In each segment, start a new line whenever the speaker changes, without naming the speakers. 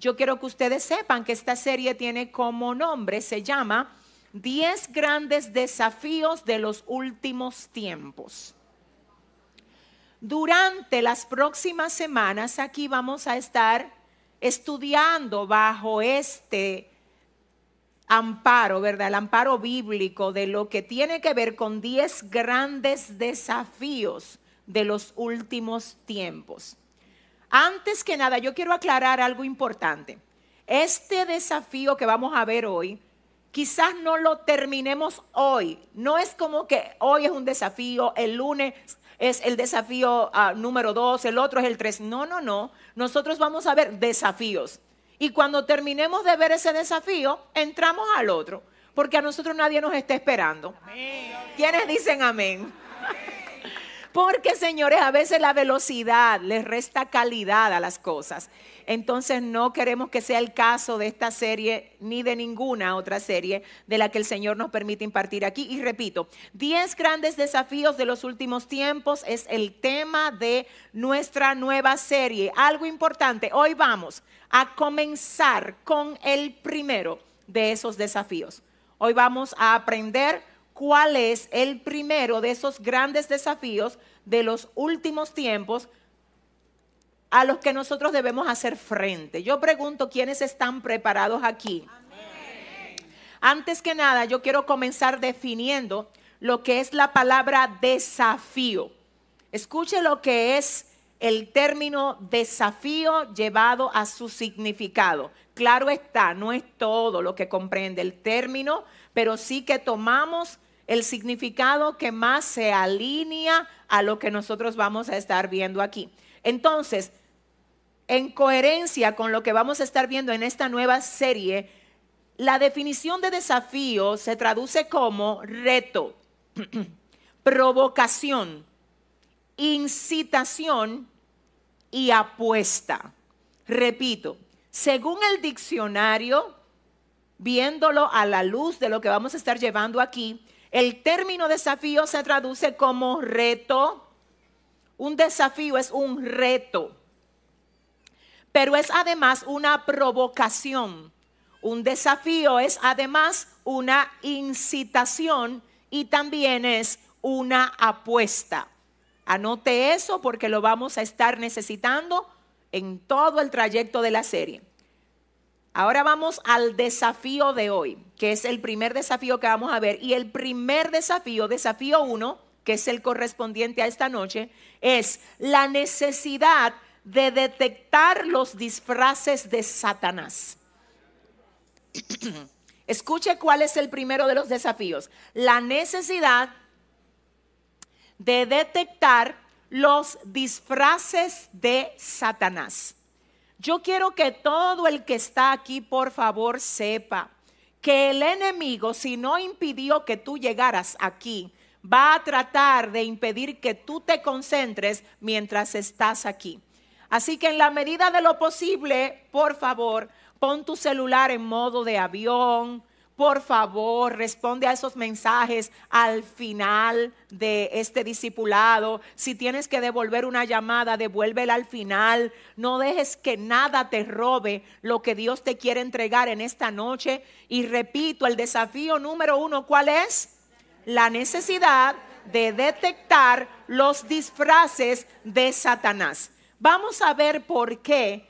yo quiero que ustedes sepan que esta serie tiene como nombre, se llama 10 grandes desafíos de los últimos tiempos. Durante las próximas semanas aquí vamos a estar estudiando bajo este amparo, ¿verdad? El amparo bíblico de lo que tiene que ver con 10 grandes desafíos de los últimos tiempos. Antes que nada, yo quiero aclarar algo importante. Este desafío que vamos a ver hoy, quizás no lo terminemos hoy. No es como que hoy es un desafío, el lunes es el desafío ah, número dos, el otro es el tres. No, no, no. Nosotros vamos a ver desafíos. Y cuando terminemos de ver ese desafío, entramos al otro. Porque a nosotros nadie nos está esperando. ¿Quiénes dicen amén? Porque, señores, a veces la velocidad les resta calidad a las cosas. Entonces no queremos que sea el caso de esta serie ni de ninguna otra serie de la que el Señor nos permite impartir aquí. Y repito, 10 grandes desafíos de los últimos tiempos es el tema de nuestra nueva serie. Algo importante, hoy vamos a comenzar con el primero de esos desafíos. Hoy vamos a aprender cuál es el primero de esos grandes desafíos de los últimos tiempos a los que nosotros debemos hacer frente. Yo pregunto quiénes están preparados aquí. Antes que nada, yo quiero comenzar definiendo lo que es la palabra desafío. Escuche lo que es el término desafío llevado a su significado. Claro está, no es todo lo que comprende el término, pero sí que tomamos el significado que más se alinea a lo que nosotros vamos a estar viendo aquí. Entonces, en coherencia con lo que vamos a estar viendo en esta nueva serie, la definición de desafío se traduce como reto, provocación, incitación y apuesta. Repito, según el diccionario, viéndolo a la luz de lo que vamos a estar llevando aquí, el término desafío se traduce como reto. Un desafío es un reto, pero es además una provocación. Un desafío es además una incitación y también es una apuesta. Anote eso porque lo vamos a estar necesitando en todo el trayecto de la serie. Ahora vamos al desafío de hoy, que es el primer desafío que vamos a ver. Y el primer desafío, desafío uno, que es el correspondiente a esta noche, es la necesidad de detectar los disfraces de Satanás. Escuche cuál es el primero de los desafíos. La necesidad de detectar los disfraces de Satanás. Yo quiero que todo el que está aquí, por favor, sepa que el enemigo, si no impidió que tú llegaras aquí, va a tratar de impedir que tú te concentres mientras estás aquí. Así que en la medida de lo posible, por favor, pon tu celular en modo de avión, por favor, responde a esos mensajes al final de este discipulado. Si tienes que devolver una llamada, devuélvela al final. No dejes que nada te robe lo que Dios te quiere entregar en esta noche. Y repito, el desafío número uno, ¿cuál es? La necesidad de detectar los disfraces de Satanás. Vamos a ver por qué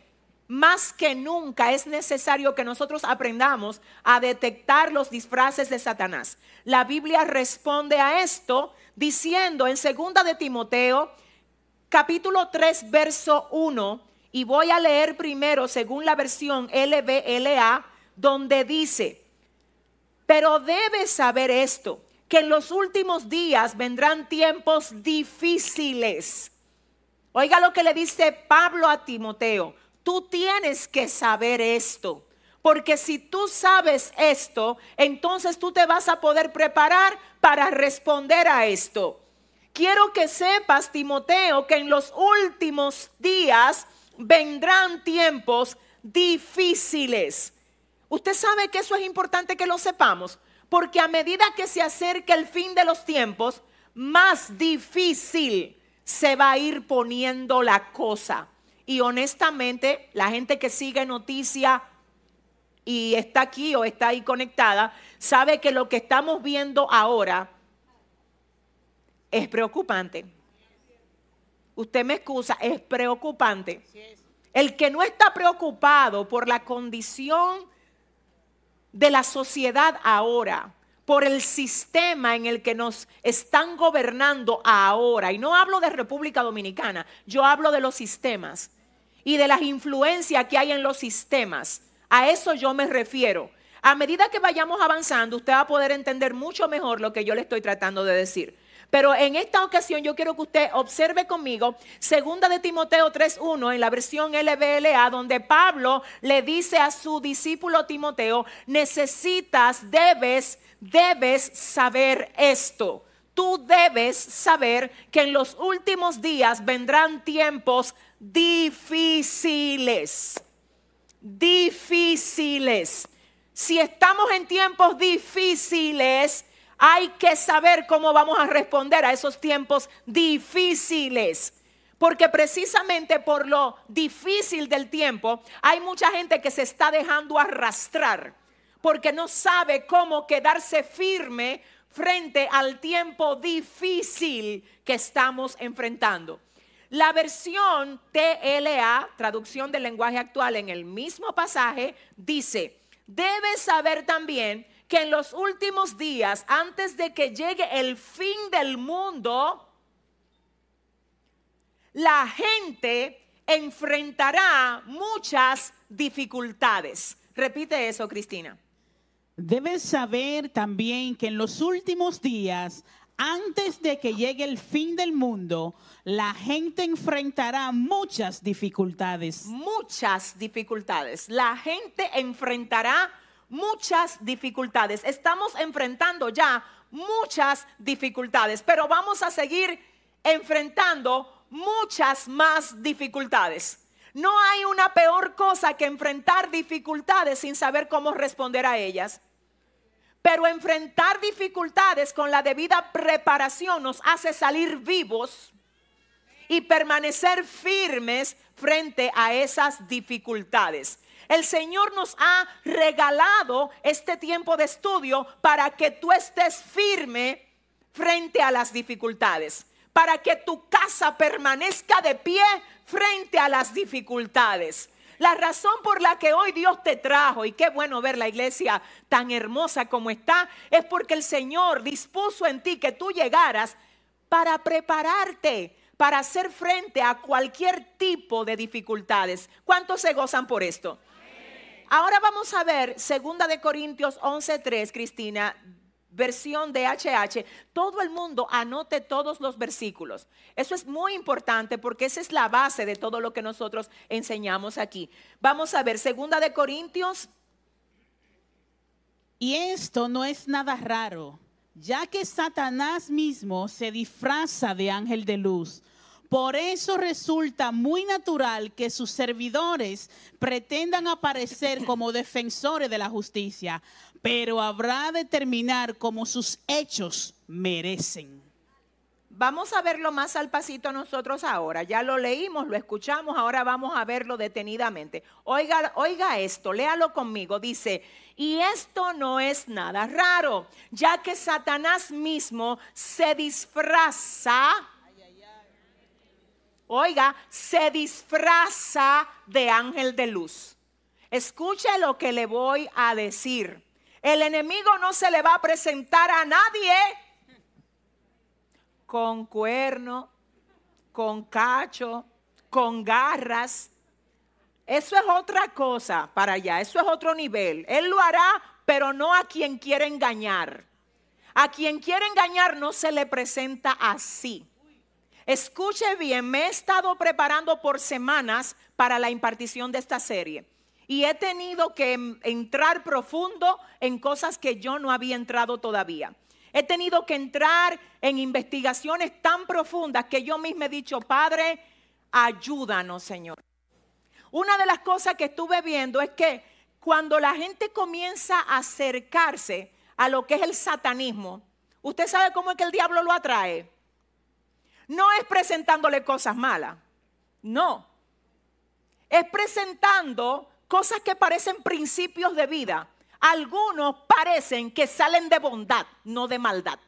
más que nunca es necesario que nosotros aprendamos a detectar los disfraces de Satanás. La Biblia responde a esto diciendo en segunda de Timoteo, capítulo 3, verso 1, y voy a leer primero según la versión LBLA, donde dice, pero debes saber esto, que en los últimos días vendrán tiempos difíciles. Oiga lo que le dice Pablo a Timoteo Tú tienes que saber esto. Porque si tú sabes esto, entonces tú te vas a poder preparar para responder a esto. Quiero que sepas, Timoteo, que en los últimos días vendrán tiempos difíciles. Usted sabe que eso es importante que lo sepamos, porque a medida que se acerca el fin de los tiempos, más difícil se va a ir poniendo la cosa. Y honestamente, la gente que sigue noticia y está aquí o está ahí conectada, sabe que lo que estamos viendo ahora es preocupante. Usted me excusa, es preocupante. El que no está preocupado por la condición de la sociedad ahora, por el sistema en el que nos están gobernando ahora, y no hablo de República Dominicana, yo hablo de los sistemas y de las influencias que hay en los sistemas. A eso yo me refiero. A medida que vayamos avanzando, usted va a poder entender mucho mejor lo que yo le estoy tratando de decir. Pero en esta ocasión yo quiero que usted observe conmigo segunda de Timoteo 3:1 en la versión LBLA donde Pablo le dice a su discípulo Timoteo, necesitas, debes, debes saber esto. Tú debes saber que en los últimos días vendrán tiempos difíciles. Difíciles. Si estamos en tiempos difíciles, hay que saber cómo vamos a responder a esos tiempos difíciles. Porque precisamente por lo difícil del tiempo, hay mucha gente que se está dejando arrastrar. Porque no sabe cómo quedarse firme frente al tiempo difícil que estamos enfrentando. La versión TLA, traducción del lenguaje actual en el mismo pasaje, dice, debes saber también que en los últimos días, antes de que llegue el fin del mundo, la gente enfrentará muchas dificultades. Repite eso, Cristina.
Debes saber también que en los últimos días, antes de que llegue el fin del mundo, la gente enfrentará muchas dificultades.
Muchas dificultades. La gente enfrentará muchas dificultades. Estamos enfrentando ya muchas dificultades, pero vamos a seguir enfrentando muchas más dificultades. No hay una peor cosa que enfrentar dificultades sin saber cómo responder a ellas. Pero enfrentar dificultades con la debida preparación nos hace salir vivos y permanecer firmes frente a esas dificultades. El Señor nos ha regalado este tiempo de estudio para que tú estés firme frente a las dificultades, para que tu casa permanezca de pie frente a las dificultades. La razón por la que hoy Dios te trajo, y qué bueno ver la iglesia tan hermosa como está, es porque el Señor dispuso en ti que tú llegaras para prepararte, para hacer frente a cualquier tipo de dificultades. ¿Cuántos se gozan por esto? Ahora vamos a ver segunda de Corintios 11:3, Cristina, versión de HH. Todo el mundo anote todos los versículos. Eso es muy importante porque esa es la base de todo lo que nosotros enseñamos aquí. Vamos a ver segunda de Corintios
y esto no es nada raro, ya que Satanás mismo se disfraza de ángel de luz. Por eso resulta muy natural que sus servidores pretendan aparecer como defensores de la justicia, pero habrá de terminar como sus hechos merecen.
Vamos a verlo más al pasito nosotros ahora. Ya lo leímos, lo escuchamos, ahora vamos a verlo detenidamente. Oiga, oiga esto, léalo conmigo. Dice, y esto no es nada raro, ya que Satanás mismo se disfraza oiga, se disfraza de ángel de luz. Escuche lo que le voy a decir. El enemigo no se le va a presentar a nadie con cuerno, con cacho, con garras. Eso es otra cosa para allá, eso es otro nivel. Él lo hará, pero no a quien quiere engañar. A quien quiere engañar no se le presenta así. Escuche bien, me he estado preparando por semanas para la impartición de esta serie y he tenido que entrar profundo en cosas que yo no había entrado todavía. He tenido que entrar en investigaciones tan profundas que yo mismo he dicho, Padre, ayúdanos, Señor. Una de las cosas que estuve viendo es que cuando la gente comienza a acercarse a lo que es el satanismo, ¿usted sabe cómo es que el diablo lo atrae? No es presentándole cosas malas. No. es presentando cosas que parecen principios de vida. Algunos parecen que salen de bondad, no de maldad.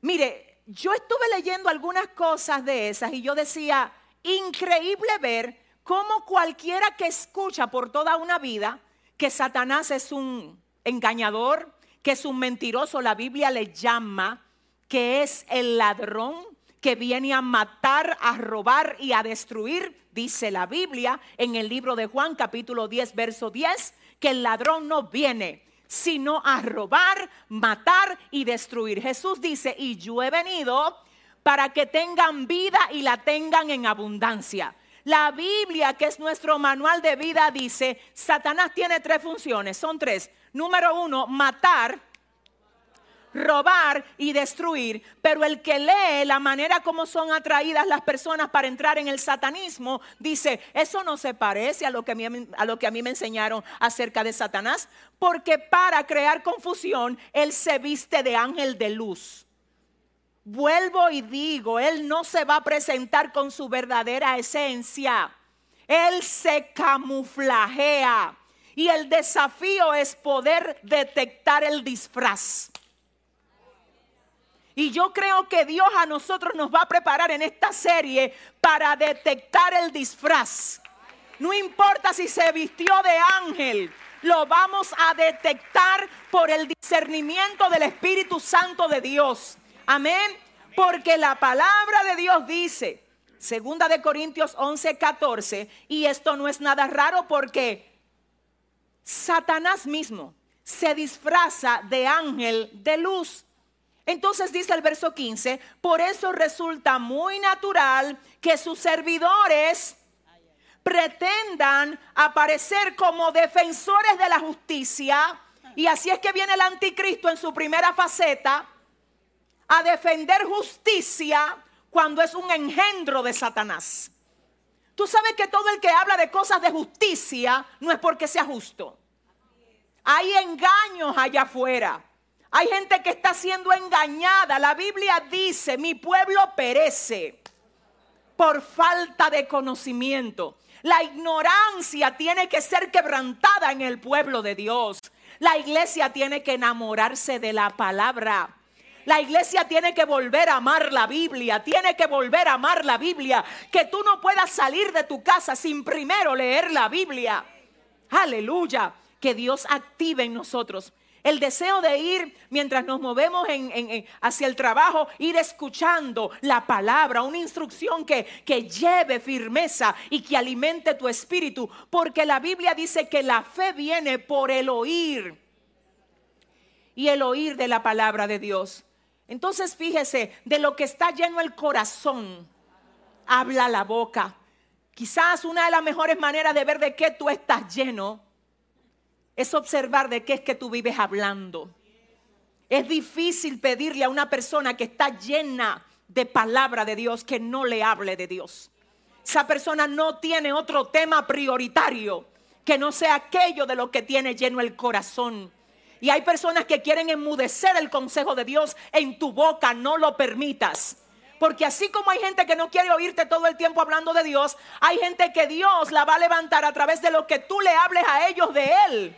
Mire, yo estuve leyendo algunas cosas de esas y yo decía, increíble ver cómo cualquiera que escucha por toda una vida que Satanás es un engañador, que es un mentiroso, la Biblia le llama que es el ladrón que viene a matar, a robar y a destruir, dice la Biblia en el libro de Juan capítulo 10, verso 10, que el ladrón no viene sino a robar, matar y destruir. Jesús dice, y yo he venido para que tengan vida y la tengan en abundancia. La Biblia, que es nuestro manual de vida, dice, Satanás tiene tres funciones, son tres. Número uno, matar, robar y destruir, pero el que lee la manera como son atraídas las personas para entrar en el satanismo, dice, eso no se parece a lo que, a, lo que a mí me enseñaron acerca de Satanás, porque para crear confusión, él se viste de ángel de luz. Vuelvo y digo, él no se va a presentar con su verdadera esencia. Él se camuflajea. Y el desafío es poder detectar el disfraz. Y yo creo que Dios a nosotros nos va a preparar en esta serie para detectar el disfraz. No importa si se vistió de ángel, lo vamos a detectar por el discernimiento del Espíritu Santo de Dios. Amén. Porque la palabra de Dios dice, segunda de Corintios 11, 14, y esto no es nada raro porque Satanás mismo se disfraza de ángel de luz. Entonces dice el verso 15, por eso resulta muy natural que sus servidores pretendan aparecer como defensores de la justicia. Y así es que viene el anticristo en su primera faceta a defender justicia cuando es un engendro de Satanás. Tú sabes que todo el que habla de cosas de justicia no es porque sea justo. Hay engaños allá afuera. Hay gente que está siendo engañada. La Biblia dice, mi pueblo perece por falta de conocimiento. La ignorancia tiene que ser quebrantada en el pueblo de Dios. La iglesia tiene que enamorarse de la palabra. La iglesia tiene que volver a amar la Biblia, tiene que volver a amar la Biblia. Que tú no puedas salir de tu casa sin primero leer la Biblia. Aleluya. Que Dios active en nosotros el deseo de ir mientras nos movemos hacia el trabajo, ir escuchando la palabra, una instrucción que, que lleve firmeza y que alimente tu espíritu. Porque la Biblia dice que la fe viene por el oír y el oír de la palabra de Dios. Entonces fíjese, de lo que está lleno el corazón, habla la boca. Quizás una de las mejores maneras de ver de qué tú estás lleno es observar de qué es que tú vives hablando. Es difícil pedirle a una persona que está llena de palabra de Dios que no le hable de Dios. Esa persona no tiene otro tema prioritario que no sea aquello de lo que tiene lleno el corazón. Y hay personas que quieren enmudecer el consejo de Dios en tu boca, no lo permitas. Porque así como hay gente que no quiere oírte todo el tiempo hablando de Dios, hay gente que Dios la va a levantar a través de lo que tú le hables a ellos de Él.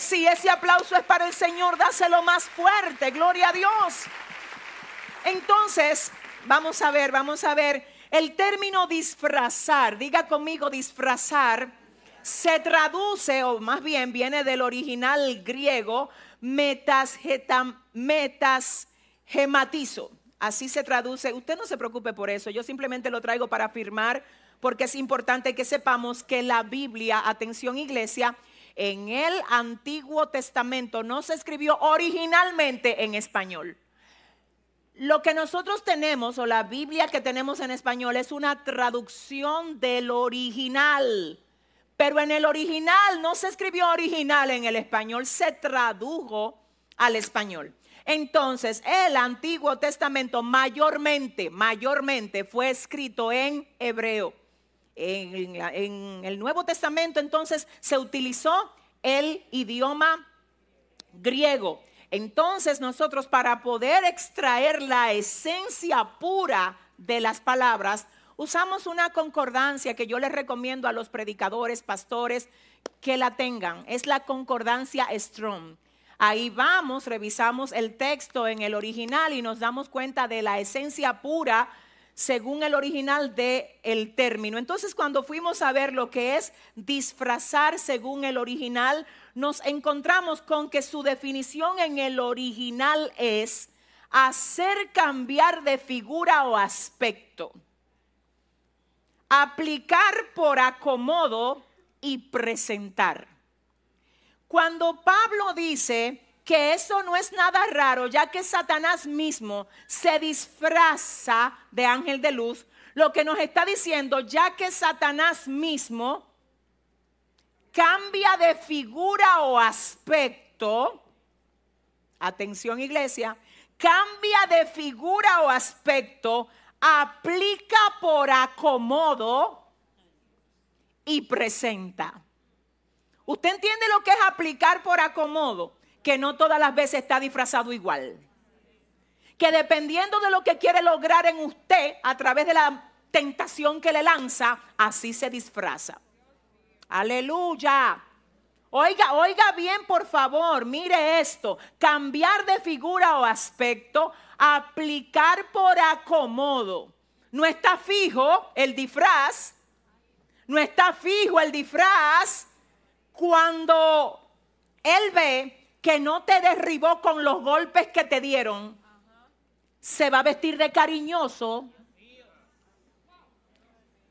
Si ese aplauso es para el Señor, dáselo más fuerte, gloria a Dios. Entonces, vamos a ver, vamos a ver, el término disfrazar, diga conmigo disfrazar, se traduce, o más bien viene del original griego, metas, gematizo. Así se traduce. Usted no se preocupe por eso, yo simplemente lo traigo para afirmar, porque es importante que sepamos que la Biblia, atención iglesia, en el Antiguo Testamento no se escribió originalmente en español. Lo que nosotros tenemos o la Biblia que tenemos en español es una traducción del original. Pero en el original no se escribió original en el español, se tradujo al español. Entonces, el Antiguo Testamento mayormente, mayormente fue escrito en hebreo en, el Nuevo Testamento entonces se utilizó el idioma griego. Entonces nosotros para poder extraer la esencia pura de las palabras, usamos una concordancia que yo les recomiendo a los predicadores, pastores, que la tengan. Es la concordancia Strong. Ahí vamos, revisamos el texto en el original y nos damos cuenta de la esencia pura según el original del el término. Entonces, cuando fuimos a ver lo que es disfrazar según el original, nos encontramos con que su definición en el original es hacer cambiar de figura o aspecto, aplicar por acomodo y presentar. Cuando Pablo dice que eso no es nada raro, ya que Satanás mismo se disfraza de ángel de luz, lo que nos está diciendo, ya que Satanás mismo cambia de figura o aspecto, atención iglesia, cambia de figura o aspecto, aplica por acomodo y presenta. ¿Usted entiende lo que es aplicar por acomodo? Que no todas las veces está disfrazado igual. Que dependiendo de lo que quiere lograr en usted a través de la tentación que le lanza, así se disfraza. Aleluya. Oiga, oiga bien, por favor, mire esto. Cambiar de figura o aspecto, aplicar por acomodo. No está fijo el disfraz. No está fijo el disfraz cuando Él ve que no te derribó con los golpes que te dieron, se va a vestir de cariñoso.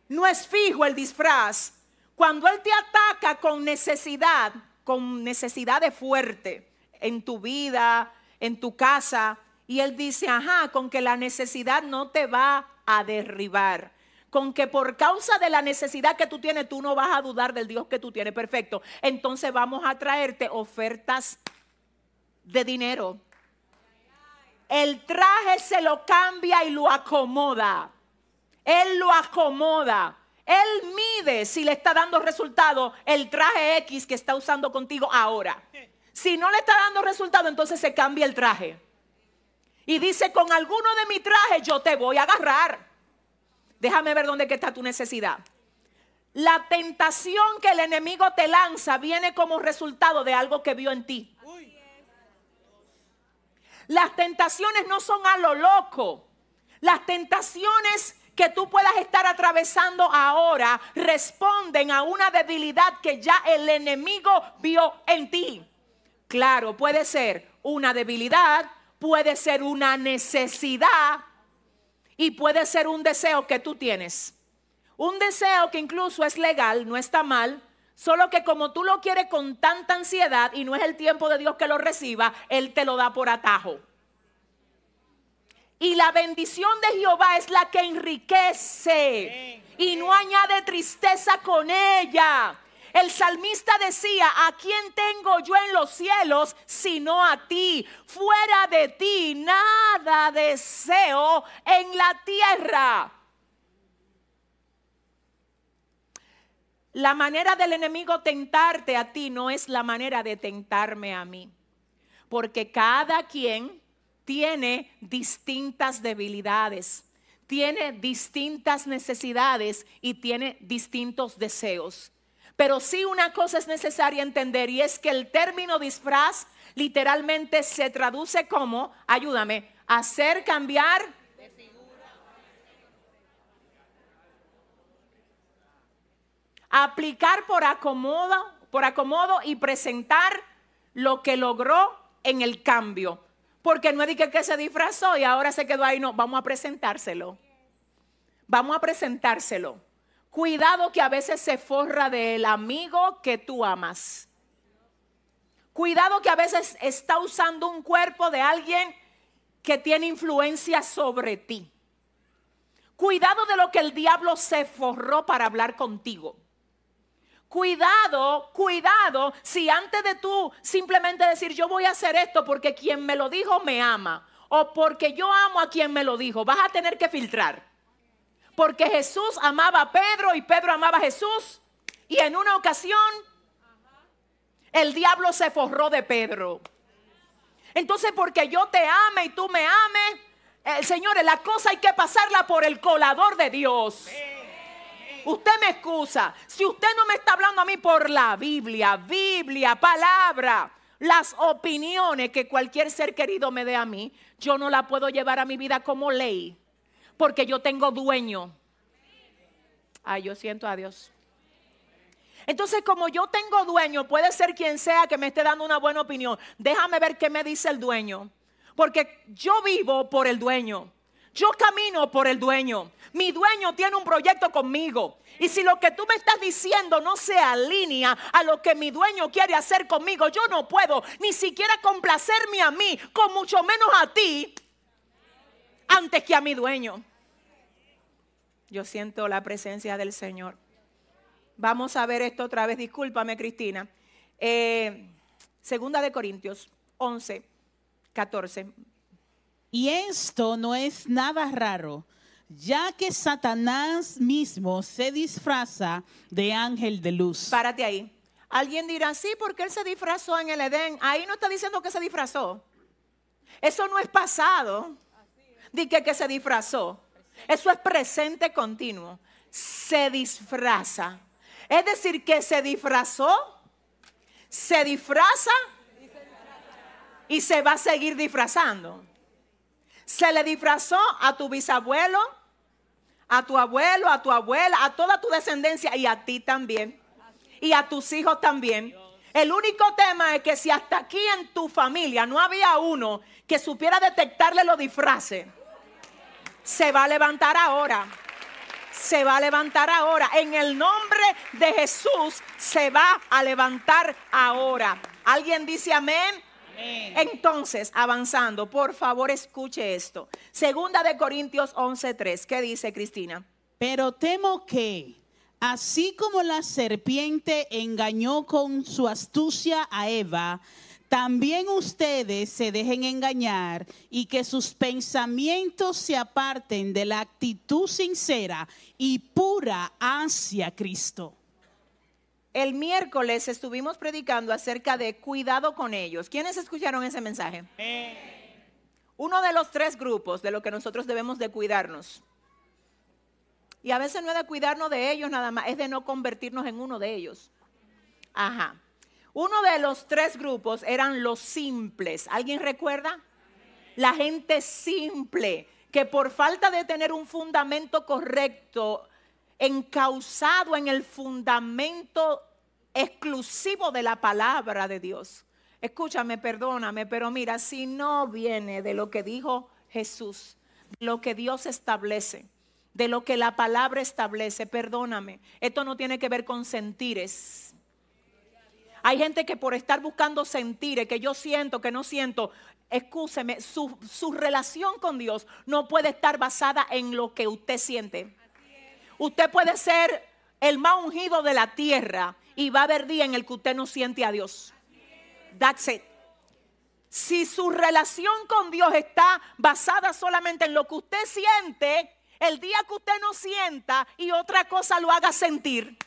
No es fijo el disfraz. Cuando Él te ataca con necesidad, con necesidad de fuerte en tu vida, en tu casa, y Él dice, ajá, con que la necesidad no te va a derribar con que por causa de la necesidad que tú tienes, tú no vas a dudar del Dios que tú tienes. Perfecto. Entonces vamos a traerte ofertas de dinero. El traje se lo cambia y lo acomoda. Él lo acomoda. Él mide si le está dando resultado el traje X que está usando contigo ahora. Si no le está dando resultado, entonces se cambia el traje. Y dice, con alguno de mi traje yo te voy a agarrar. Déjame ver dónde está tu necesidad. La tentación que el enemigo te lanza viene como resultado de algo que vio en ti. Las tentaciones no son a lo loco. Las tentaciones que tú puedas estar atravesando ahora responden a una debilidad que ya el enemigo vio en ti. Claro, puede ser una debilidad, puede ser una necesidad, y puede ser un deseo que tú tienes. Un deseo que incluso es legal, no está mal, solo que como tú lo quieres con tanta ansiedad y no es el tiempo de Dios que lo reciba, Él te lo da por atajo. Y la bendición de Jehová es la que enriquece y no añade tristeza con ella. El salmista decía, ¿a quién tengo yo en los cielos sino a ti? Fuera de ti nada deseo en la tierra. La manera del enemigo tentarte a ti no es la manera de tentarme a mí. Porque cada quien tiene distintas debilidades, tiene distintas necesidades y tiene distintos deseos. Pero sí una cosa es necesaria entender y es que el término disfraz literalmente se traduce como, ayúdame, hacer cambiar aplicar por acomodo, por acomodo y presentar lo que logró en el cambio. Porque no es que, que se disfrazó y ahora se quedó ahí, no, vamos a presentárselo. Vamos a presentárselo. Cuidado que a veces se forra del amigo que tú amas. Cuidado que a veces está usando un cuerpo de alguien que tiene influencia sobre ti. Cuidado de lo que el diablo se forró para hablar contigo. Cuidado, cuidado, si antes de tú simplemente decir yo voy a hacer esto porque quien me lo dijo me ama o porque yo amo a quien me lo dijo, vas a tener que filtrar. Porque Jesús amaba a Pedro y Pedro amaba a Jesús. Y en una ocasión el diablo se forró de Pedro. Entonces, porque yo te ame y tú me ames, Eh, señores, la cosa hay que pasarla por el colador de Dios. Usted me excusa. Si usted no me está hablando a mí por la Biblia, Biblia, palabra, las opiniones que cualquier ser querido me dé a mí, yo no la puedo llevar a mi vida como ley, porque yo tengo dueño. Ay, yo siento a Dios. Entonces, como yo tengo dueño, puede ser quien sea que me esté dando una buena opinión. Déjame ver qué me dice el dueño. Porque yo vivo por el dueño. Yo camino por el dueño. Mi dueño tiene un proyecto conmigo. Y si lo que tú me estás diciendo no se alinea a lo que mi dueño quiere hacer conmigo, yo no puedo ni siquiera complacerme a mí, con mucho menos a ti, antes que a mi dueño. Yo siento la presencia del Señor. Vamos a ver esto otra vez. Discúlpame, Cristina. Eh, segunda de Corintios 11, 14.
Y esto no es nada raro, ya que Satanás mismo se disfraza de ángel de luz.
Párate ahí. Alguien dirá, sí, porque él se disfrazó en el Edén. Ahí no está diciendo que se disfrazó. Eso no es pasado. Di que, que se disfrazó. Eso es presente continuo. Se disfraza. Es decir, que se disfrazó, se disfraza y se va a seguir disfrazando. Se le disfrazó a tu bisabuelo, a tu abuelo, a tu abuela, a toda tu descendencia y a ti también. Y a tus hijos también. El único tema es que si hasta aquí en tu familia no había uno que supiera detectarle los disfraces, se va a levantar ahora. Se va a levantar ahora. En el nombre de Jesús se va a levantar ahora. ¿Alguien dice amén? Entonces, avanzando, por favor escuche esto. Segunda de Corintios 11:3. ¿Qué dice Cristina?
Pero temo que, así como la serpiente engañó con su astucia a Eva, también ustedes se dejen engañar y que sus pensamientos se aparten de la actitud sincera y pura hacia Cristo.
El miércoles estuvimos predicando acerca de cuidado con ellos. ¿Quiénes escucharon ese mensaje? Uno de los tres grupos de lo que nosotros debemos de cuidarnos. Y a veces no es de cuidarnos de ellos nada más, es de no convertirnos en uno de ellos. Ajá. Uno de los tres grupos eran los simples. ¿Alguien recuerda? La gente simple, que por falta de tener un fundamento correcto, encausado en el fundamento exclusivo de la palabra de Dios. Escúchame, perdóname, pero mira, si no viene de lo que dijo Jesús, de lo que Dios establece, de lo que la palabra establece, perdóname, esto no tiene que ver con sentires. Hay gente que por estar buscando sentires, que yo siento, que no siento, escúcheme, su relación con Dios no puede estar basada en lo que usted siente. Usted puede ser el más ungido de la tierra y va a haber día en el que usted no siente a Dios. That's it. Si su relación con Dios está basada solamente en lo que usted siente, el día que usted no sienta y otra cosa lo haga sentir,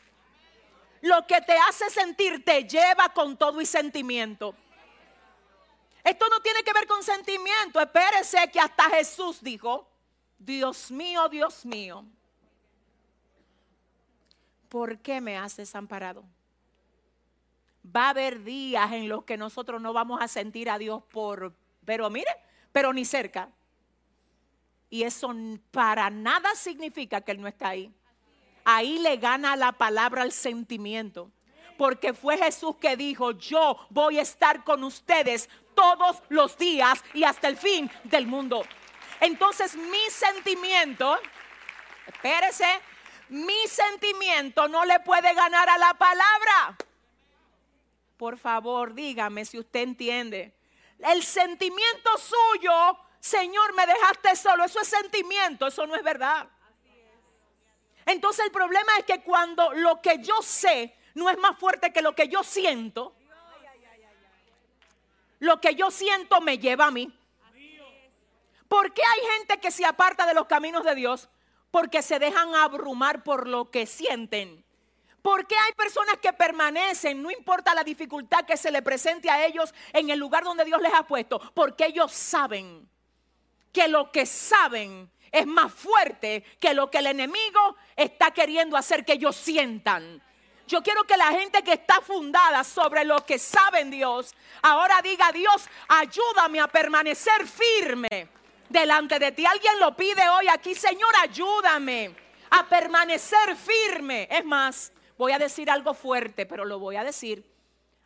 lo que te hace sentir te lleva con todo y sentimiento. Esto no tiene que ver con sentimiento. Espérese que hasta Jesús dijo, Dios mío, Dios mío, ¿por qué me has desamparado? Va a haber días en los que nosotros no vamos a sentir a Dios por, pero mire, pero ni cerca. Y eso para nada significa que Él no está ahí. Ahí le gana la palabra al sentimiento. Porque fue Jesús que dijo, yo voy a estar con ustedes todos los días y hasta el fin del mundo. Entonces mi sentimiento, espérese, mi sentimiento no le puede ganar a la palabra. Por favor, dígame si usted entiende. El sentimiento suyo, Señor, me dejaste solo, eso es sentimiento, eso no es verdad. Entonces el problema es que cuando lo que yo sé no es más fuerte que lo que yo siento, lo que yo siento me lleva a mí. ¿Por qué hay gente que se aparta de los caminos de Dios? Porque se dejan abrumar por lo que sienten. ¿Por qué hay personas que permanecen, no importa la dificultad que se le presente a ellos en el lugar donde Dios les ha puesto? Porque ellos saben que lo que saben es más fuerte que lo que el enemigo está queriendo hacer que ellos sientan. Yo quiero que la gente que está fundada sobre lo que saben Dios, ahora diga Dios, ayúdame a permanecer firme delante de ti. Alguien lo pide hoy aquí, Señor, ayúdame a permanecer firme. Es más, voy a decir algo fuerte, pero lo voy a decir.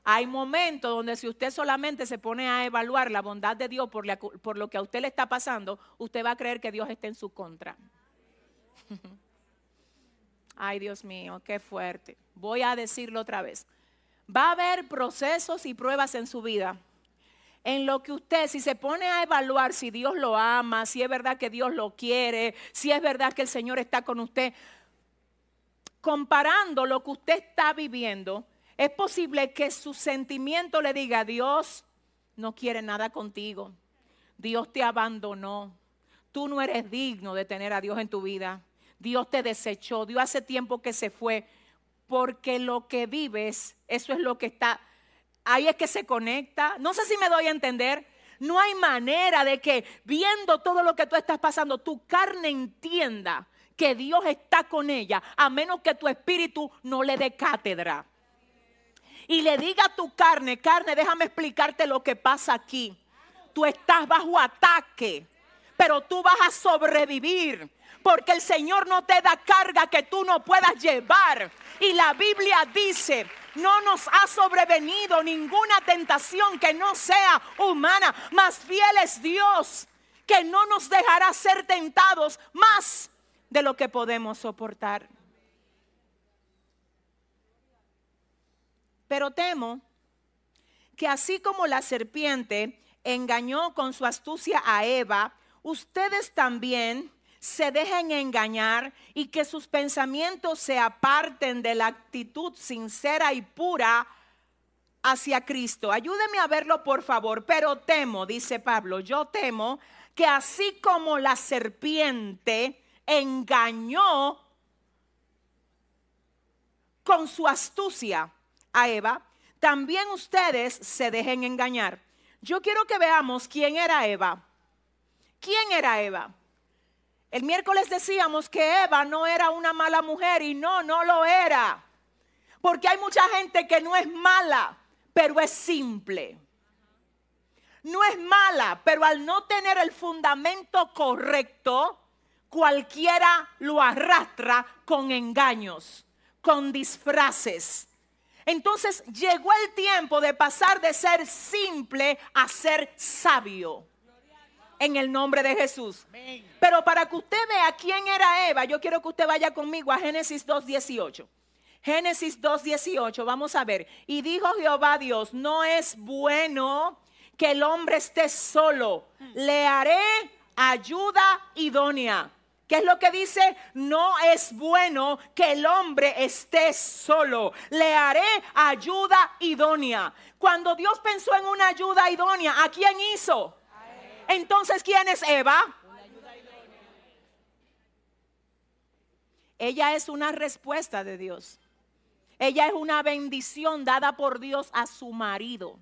Hay momentos donde si usted solamente se pone a evaluar la bondad de Dios por, lo que a usted le está pasando, usted va a creer que Dios está en su contra. Ay, Dios mío, qué fuerte. Voy a decirlo otra vez. Va a haber procesos y pruebas en su vida en lo que usted, si se pone a evaluar si Dios lo ama, si es verdad que Dios lo quiere, si es verdad que el Señor está con usted, comparando lo que usted está viviendo, es posible que su sentimiento le diga, Dios no quiere nada contigo, Dios te abandonó, tú no eres digno de tener a Dios en tu vida. Dios te desechó, Dios hace tiempo que se fue, porque lo que vives, eso es lo que está, ahí es que se conecta. No sé si me doy a entender. No hay manera de que viendo todo lo que tú estás pasando, tu carne entienda que Dios está con ella, a menos que tu espíritu no le dé cátedra. Y le diga a tu carne, carne, déjame explicarte lo que pasa aquí. Tú estás bajo ataque, pero tú vas a sobrevivir porque el Señor no te da carga que tú no puedas llevar. Y la Biblia dice, no nos ha sobrevenido ninguna tentación que no sea humana, más fiel es Dios, que no nos dejará ser tentados más de lo que podemos soportar. Pero temo que así como la serpiente engañó con su astucia a Eva, ustedes también se dejen engañar y que sus pensamientos se aparten de la actitud sincera y pura hacia Cristo. Ayúdeme a verlo, por favor. Pero temo, dice Pablo, yo temo que así como la serpiente engañó con su astucia a Eva, también ustedes se dejen engañar. Yo quiero que veamos quién era Eva. ¿Quién era Eva? El miércoles decíamos que Eva no era una mala mujer y no, no lo era. Porque hay mucha gente que no es mala, pero es simple. No es mala, pero al no tener el fundamento correcto, cualquiera lo arrastra con engaños, con disfraces. Entonces llegó el tiempo de pasar de ser simple a ser sabio en el nombre de Jesús. Pero para que usted vea quién era Eva, yo quiero que usted vaya conmigo a Génesis 2.18. Génesis 2.18, vamos a ver. Y dijo Jehová Dios, no es bueno que el hombre esté solo. Le haré ayuda idónea. ¿Qué es lo que dice? No es bueno que el hombre esté solo. Le haré ayuda idónea. Cuando Dios pensó en una ayuda idónea, ¿a quién hizo? Entonces, ¿quién es Eva? Ella es una respuesta de Dios. Ella es una bendición dada por Dios a su marido.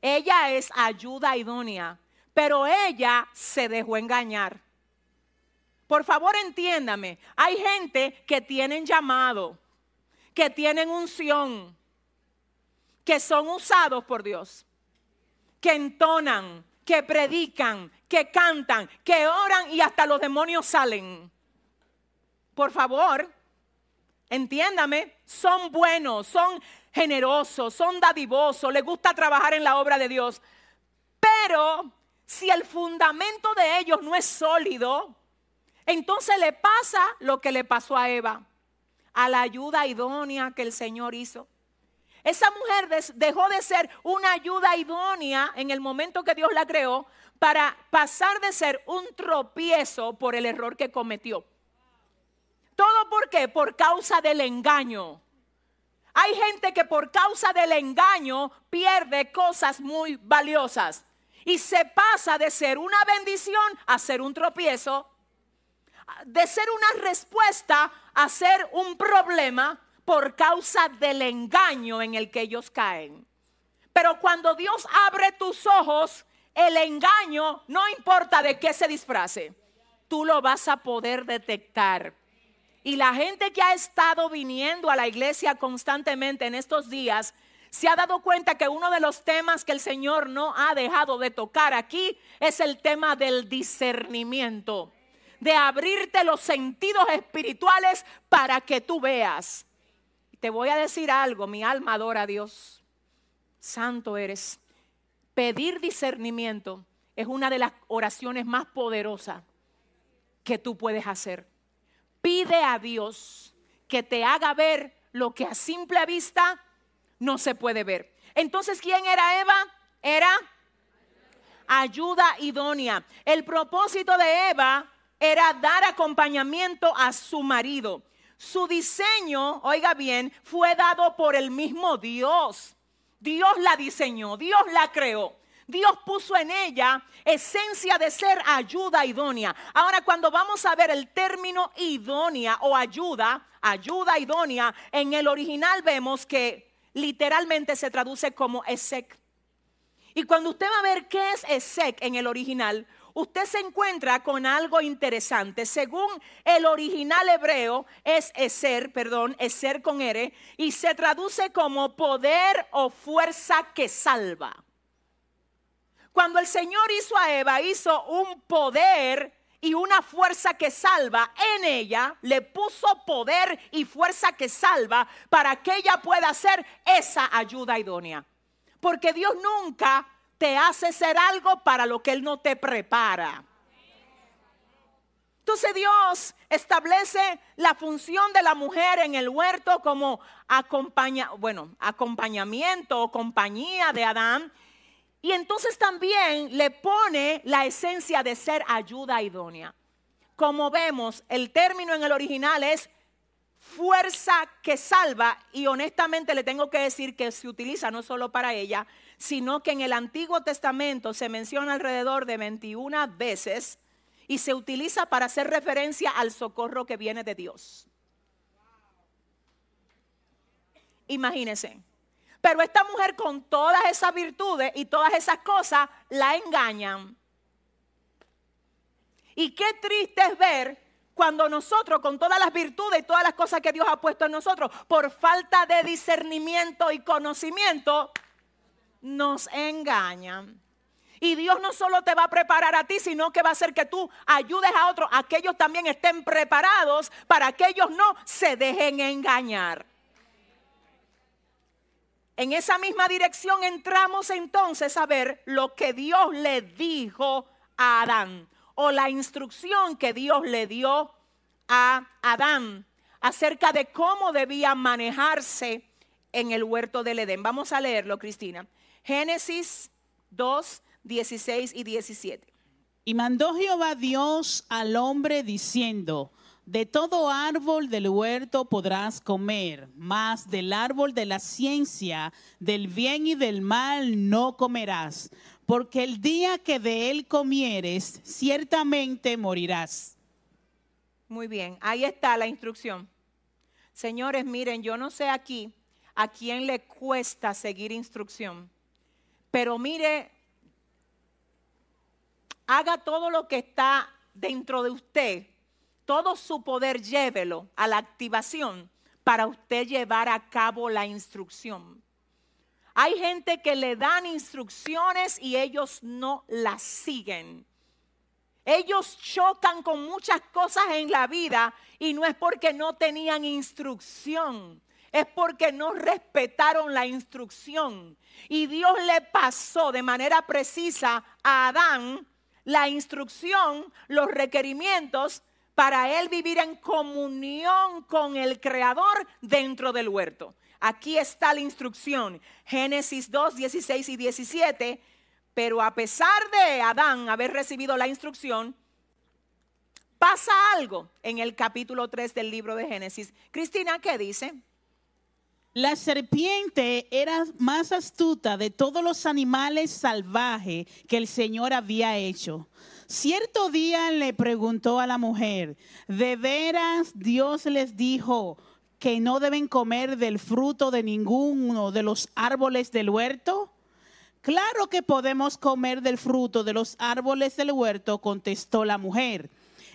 Ella es ayuda idónea, pero ella se dejó engañar. Por favor, entiéndame, hay gente que tienen llamado, que tienen unción, que son usados por Dios, que entonan, que predican, que cantan, que oran y hasta los demonios salen. Por favor, entiéndame, son buenos, son generosos, son dadivosos, les gusta trabajar en la obra de Dios. Pero si el fundamento de ellos no es sólido, entonces le pasa lo que le pasó a Eva, a la ayuda idónea que el Señor hizo. Esa mujer dejó de ser una ayuda idónea en el momento que Dios la creó para pasar de ser un tropiezo por el error que cometió. ¿Todo por qué? Por causa del engaño. Hay gente que por causa del engaño pierde cosas muy valiosas y se pasa de ser una bendición a ser un tropiezo, de ser una respuesta a ser un problema por causa del engaño en el que ellos caen. Pero cuando Dios abre tus ojos, el engaño, no importa de qué se disfrace, tú lo vas a poder detectar. Y la gente que ha estado viniendo a la iglesia constantemente en estos días, se ha dado cuenta que uno de los temas que el Señor no ha dejado de tocar aquí es el tema del discernimiento, de abrirte los sentidos espirituales para que tú veas. Te voy a decir algo, mi alma adora a Dios. Santo eres. Pedir discernimiento es una de las oraciones más poderosas que tú puedes hacer. Pide a Dios que te haga ver lo que a simple vista no se puede ver. Entonces, ¿quién era Eva? Era ayuda idónea. El propósito de Eva era dar acompañamiento a su marido. Su diseño, oiga bien, fue dado por el mismo Dios. Dios la diseñó, Dios la creó. Dios puso en ella esencia de ser ayuda idónea. Ahora, cuando vamos a ver el término idónea o ayuda, ayuda idónea, en el original vemos que literalmente se traduce como esek. Y cuando usted va a ver qué es esek en el original, usted se encuentra con algo interesante. Según el original hebreo, es eser, perdón, eser con R, y se traduce como poder o fuerza que salva. Cuando el Señor hizo a Eva, hizo un poder y una fuerza que salva en ella, le puso poder y fuerza que salva para que ella pueda hacer esa ayuda idónea. Porque Dios nunca te hace ser algo para lo que Él no te prepara. Entonces Dios establece la función de la mujer en el huerto como bueno, acompañamiento o compañía de Adán. Y entonces también le pone la esencia de ser ayuda idónea. Como vemos, el término en el original es fuerza que salva y honestamente le tengo que decir que se utiliza no solo para ella, sino que en el Antiguo Testamento se menciona alrededor de 21 veces y se utiliza para hacer referencia al socorro que viene de Dios. Imagínense. Pero esta mujer con todas esas virtudes y todas esas cosas la engañan. Y qué triste es ver cuando nosotros, con todas las virtudes y todas las cosas que Dios ha puesto en nosotros, por falta de discernimiento y conocimiento, nos engañan. Y Dios no solo te va a preparar a ti, sino que va a hacer que tú ayudes a otros, a que ellos también estén preparados para que ellos no se dejen engañar. En esa misma dirección entramos entonces a ver lo que Dios le dijo a Adán o la instrucción que Dios le dio a Adán acerca de cómo debía manejarse en el huerto del Edén. Vamos a leerlo, Cristina. Génesis 2, 16 y 17.
Y mandó Jehová Dios al hombre diciendo, de todo árbol del huerto podrás comer, mas del árbol de la ciencia, del bien y del mal no comerás, porque el día que de él comieres, ciertamente morirás.
Muy bien, ahí está la instrucción. Señores, miren, yo no sé aquí a quién le cuesta seguir instrucción, pero mire, haga todo lo que está dentro de usted todo su poder llévelo a la activación para usted llevar a cabo la instrucción. Hay gente que le dan instrucciones y ellos no las siguen. Ellos chocan con muchas cosas en la vida y no es porque no tenían instrucción, es porque no respetaron la instrucción. Y Dios le pasó de manera precisa a Adán la instrucción, los requerimientos para él vivir en comunión con el Creador dentro del huerto. Aquí está la instrucción, Génesis 2, 16 y 17. Pero a pesar de Adán haber recibido la instrucción, pasa algo en el capítulo 3 del libro de Génesis. Cristina, ¿qué dice?
La serpiente era más astuta de todos los animales salvajes que el Señor había hecho. Cierto día le preguntó a la mujer, ¿de veras Dios les dijo que no deben comer del fruto de ninguno de los árboles del huerto? Claro que podemos comer del fruto de los árboles del huerto, contestó la mujer.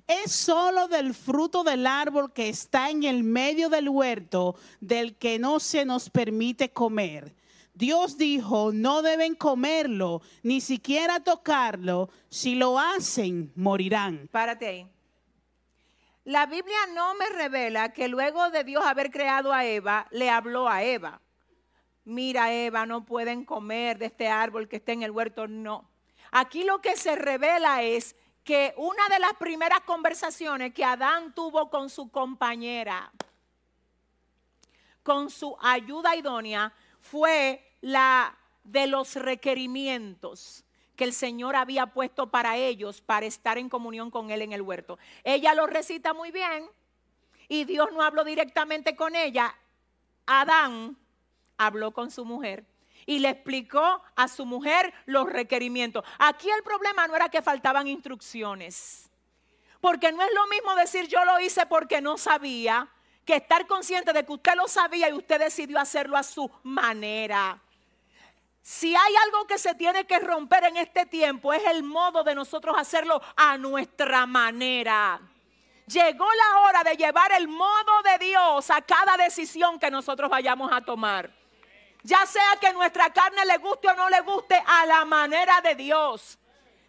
Es solo del fruto del árbol que está en el medio del huerto del que no se nos permite comer. Dios dijo, no deben comerlo, ni siquiera tocarlo. Si lo hacen, morirán.
Párate ahí. La Biblia no me revela que luego de Dios haber creado a Eva, le habló a Eva. Mira, Eva, no pueden comer de este árbol que está en el huerto. No. Aquí lo que se revela es que una de las primeras conversaciones que Adán tuvo con su compañera, con su ayuda idónea, fue la de los requerimientos que el Señor había puesto para ellos para estar en comunión con Él en el huerto. Ella lo recita muy bien y Dios no habló directamente con ella. Adán habló con su mujer y le explicó a su mujer los requerimientos. Aquí el problema no era que faltaban instrucciones, porque no es lo mismo decir yo lo hice porque no sabía, que estar consciente de que usted lo sabía y usted decidió hacerlo a su manera. Si hay algo que se tiene que romper en este tiempo es el modo de nosotros hacerlo a nuestra manera. Llegó la hora de llevar el modo de Dios a cada decisión que nosotros vayamos a tomar. Ya sea que nuestra carne le guste o no le guste a la manera de Dios.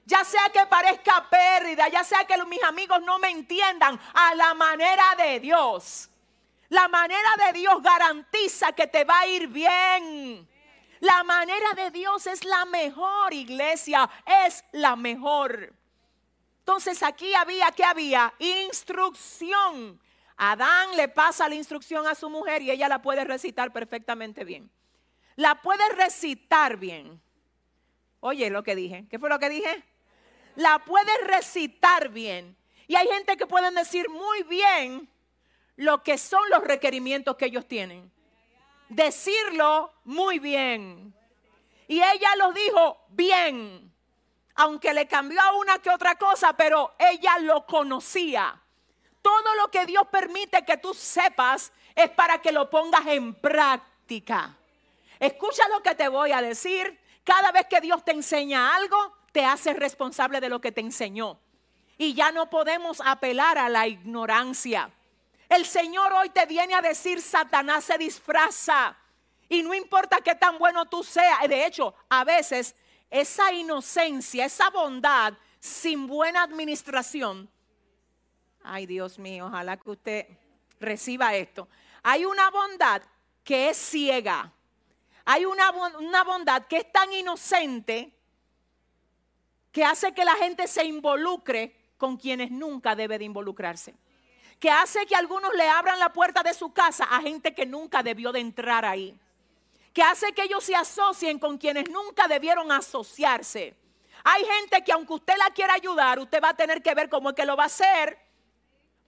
Ya sea que parezca pérdida, ya sea que mis amigos no me entiendan a la manera de Dios. La manera de Dios garantiza que te va a ir bien. La manera de Dios es la mejor, iglesia, es la mejor. Entonces aquí había, ¿qué había? Instrucción. Adán le pasa la instrucción a su mujer y ella la puede recitar perfectamente bien. La puede recitar bien. Oye, lo que dije. ¿Qué fue lo que dije? La puede recitar bien. Y hay gente que pueden decir muy bien lo que son los requerimientos que ellos tienen. Decirlo muy bien. Y ella lo dijo bien, aunque le cambió a una que otra cosa, pero ella lo conocía. Todo lo que Dios permite que tú sepas es para que lo pongas en práctica. Escucha lo que te voy a decir. Cada vez que Dios te enseña algo, te hace responsable de lo que te enseñó. Y ya no podemos apelar a la ignorancia. El Señor hoy te viene a decir, Satanás se disfraza. Y no importa qué tan bueno tú seas. De hecho, a veces esa inocencia, esa bondad sin buena administración. Ay, Dios mío, ojalá que usted reciba esto. Hay una bondad que es ciega. Hay una, una bondad que es tan inocente que hace que la gente se involucre con quienes nunca debe de involucrarse que hace que algunos le abran la puerta de su casa a gente que nunca debió de entrar ahí. Que hace que ellos se asocien con quienes nunca debieron asociarse. Hay gente que aunque usted la quiera ayudar, usted va a tener que ver cómo es que lo va a hacer.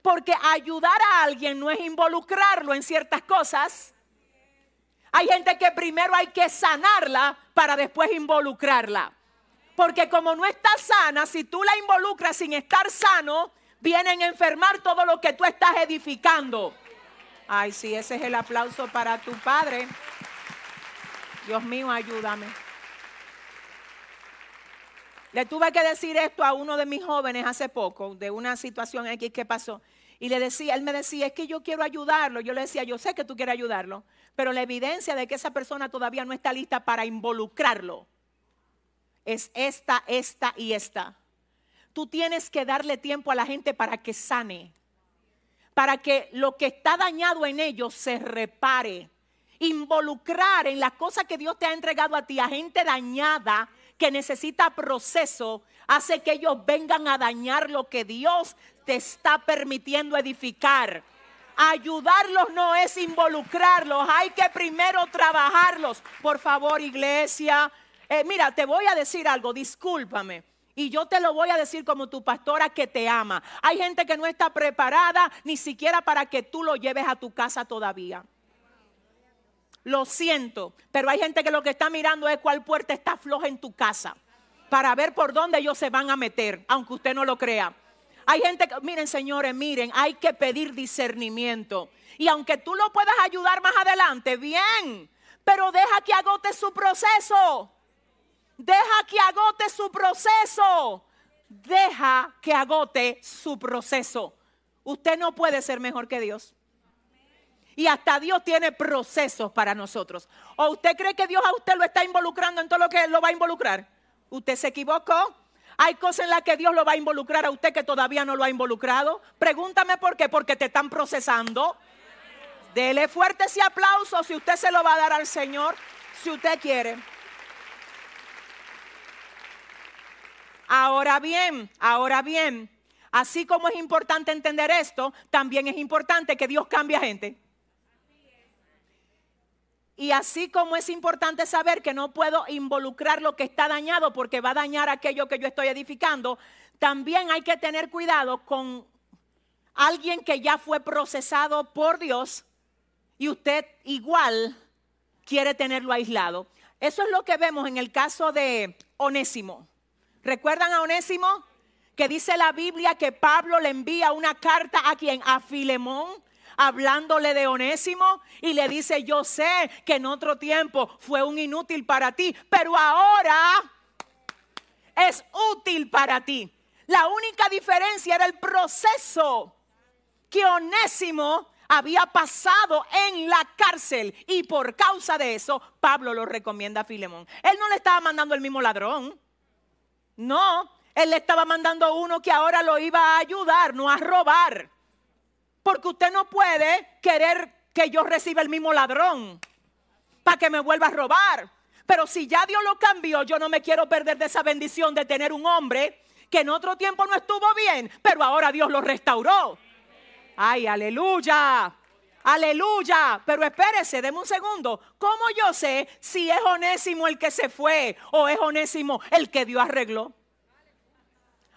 Porque ayudar a alguien no es involucrarlo en ciertas cosas. Hay gente que primero hay que sanarla para después involucrarla. Porque como no está sana, si tú la involucras sin estar sano, vienen a enfermar todo lo que tú estás edificando. Ay, sí, ese es el aplauso para tu padre. Dios mío, ayúdame. Le tuve que decir esto a uno de mis jóvenes hace poco, de una situación X que pasó. Y le decía, él me decía, es que yo quiero ayudarlo. Yo le decía, yo sé que tú quieres ayudarlo, pero la evidencia de que esa persona todavía no está lista para involucrarlo es esta, esta y esta. Tú tienes que darle tiempo a la gente para que sane, para que lo que está dañado en ellos se repare. Involucrar en las cosas que Dios te ha entregado a ti a gente dañada que necesita proceso, hace que ellos vengan a dañar lo que Dios te está permitiendo edificar. Ayudarlos no es involucrarlos, hay que primero trabajarlos. Por favor, iglesia. Eh, mira, te voy a decir algo, discúlpame. Y yo te lo voy a decir como tu pastora que te ama. Hay gente que no está preparada ni siquiera para que tú lo lleves a tu casa todavía. Lo siento, pero hay gente que lo que está mirando es cuál puerta está floja en tu casa para ver por dónde ellos se van a meter, aunque usted no lo crea. Hay gente que, miren señores, miren, hay que pedir discernimiento. Y aunque tú lo puedas ayudar más adelante, bien, pero deja que agote su proceso. deja que agote su proceso. Deja que agote su proceso. Usted no puede ser mejor que Dios. Y hasta Dios tiene procesos para nosotros. ¿O usted cree que Dios a usted lo está involucrando en todo lo que Él lo va a involucrar? Usted se equivocó. Hay cosas en las que Dios lo va a involucrar a usted que todavía no lo ha involucrado. Pregúntame por qué, porque te están procesando. Dele fuerte ese aplauso si usted se lo va a dar al Señor, si usted quiere. Ahora bien, ahora bien, así como es importante entender esto, también es importante que Dios cambie a gente. Y así como es importante saber que no puedo involucrar lo que está dañado porque va a dañar aquello que yo estoy edificando, también hay que tener cuidado con alguien que ya fue procesado por Dios y usted igual quiere tenerlo aislado. Eso es lo que vemos en el caso de Onésimo. ¿Recuerdan a Onésimo? Que dice la Biblia que Pablo le envía una carta a quien? A Filemón hablándole de Onésimo y le dice, yo sé que en otro tiempo fue un inútil para ti, pero ahora es útil para ti. La única diferencia era el proceso que Onésimo había pasado en la cárcel y por causa de eso Pablo lo recomienda a Filemón. Él no le estaba mandando el mismo ladrón. No, él le estaba mandando uno que ahora lo iba a ayudar, no a robar. Porque usted no puede querer que yo reciba el mismo ladrón para que me vuelva a robar. Pero si ya Dios lo cambió, yo no me quiero perder de esa bendición de tener un hombre que en otro tiempo no estuvo bien, pero ahora Dios lo restauró. Ay, aleluya. Aleluya. Pero espérese, deme un segundo. ¿Cómo yo sé si es Onésimo el que se fue o es Onésimo el que Dios arregló?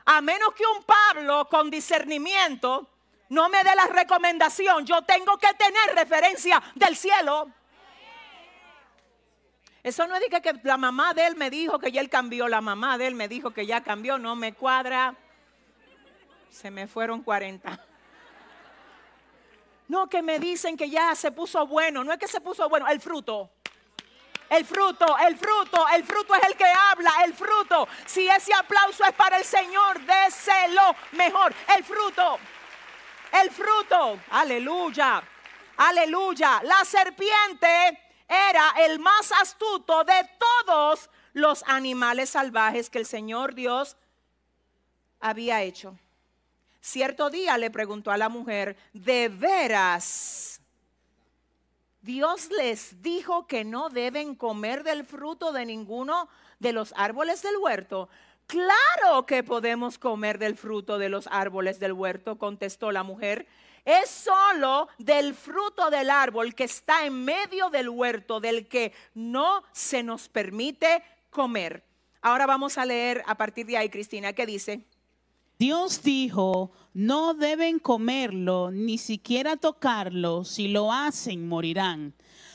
A menos que un Pablo con discernimiento no me dé la recomendación, yo tengo que tener referencia del cielo. Eso no es de que, la mamá de él me dijo que ya él cambió, la mamá de él me dijo que ya cambió, no me cuadra. Se me fueron 40. No, que me dicen que ya se puso bueno, no es que se puso bueno, el fruto. El fruto, el fruto, el fruto es el que habla, el fruto. Si ese aplauso es para el Señor, déselo mejor, el fruto el fruto. Aleluya. Aleluya. La serpiente era el más astuto de todos los animales salvajes que el Señor Dios había hecho. Cierto día le preguntó a la mujer, ¿de veras? Dios les dijo que no deben comer del fruto de ninguno de los árboles del huerto. Claro que podemos comer del fruto de los árboles del huerto, contestó la mujer. Es solo del fruto del árbol que está en medio del huerto, del que no se nos permite comer. Ahora vamos a leer a partir de ahí, Cristina, ¿qué dice?
Dios dijo, no deben comerlo, ni siquiera tocarlo, si lo hacen morirán.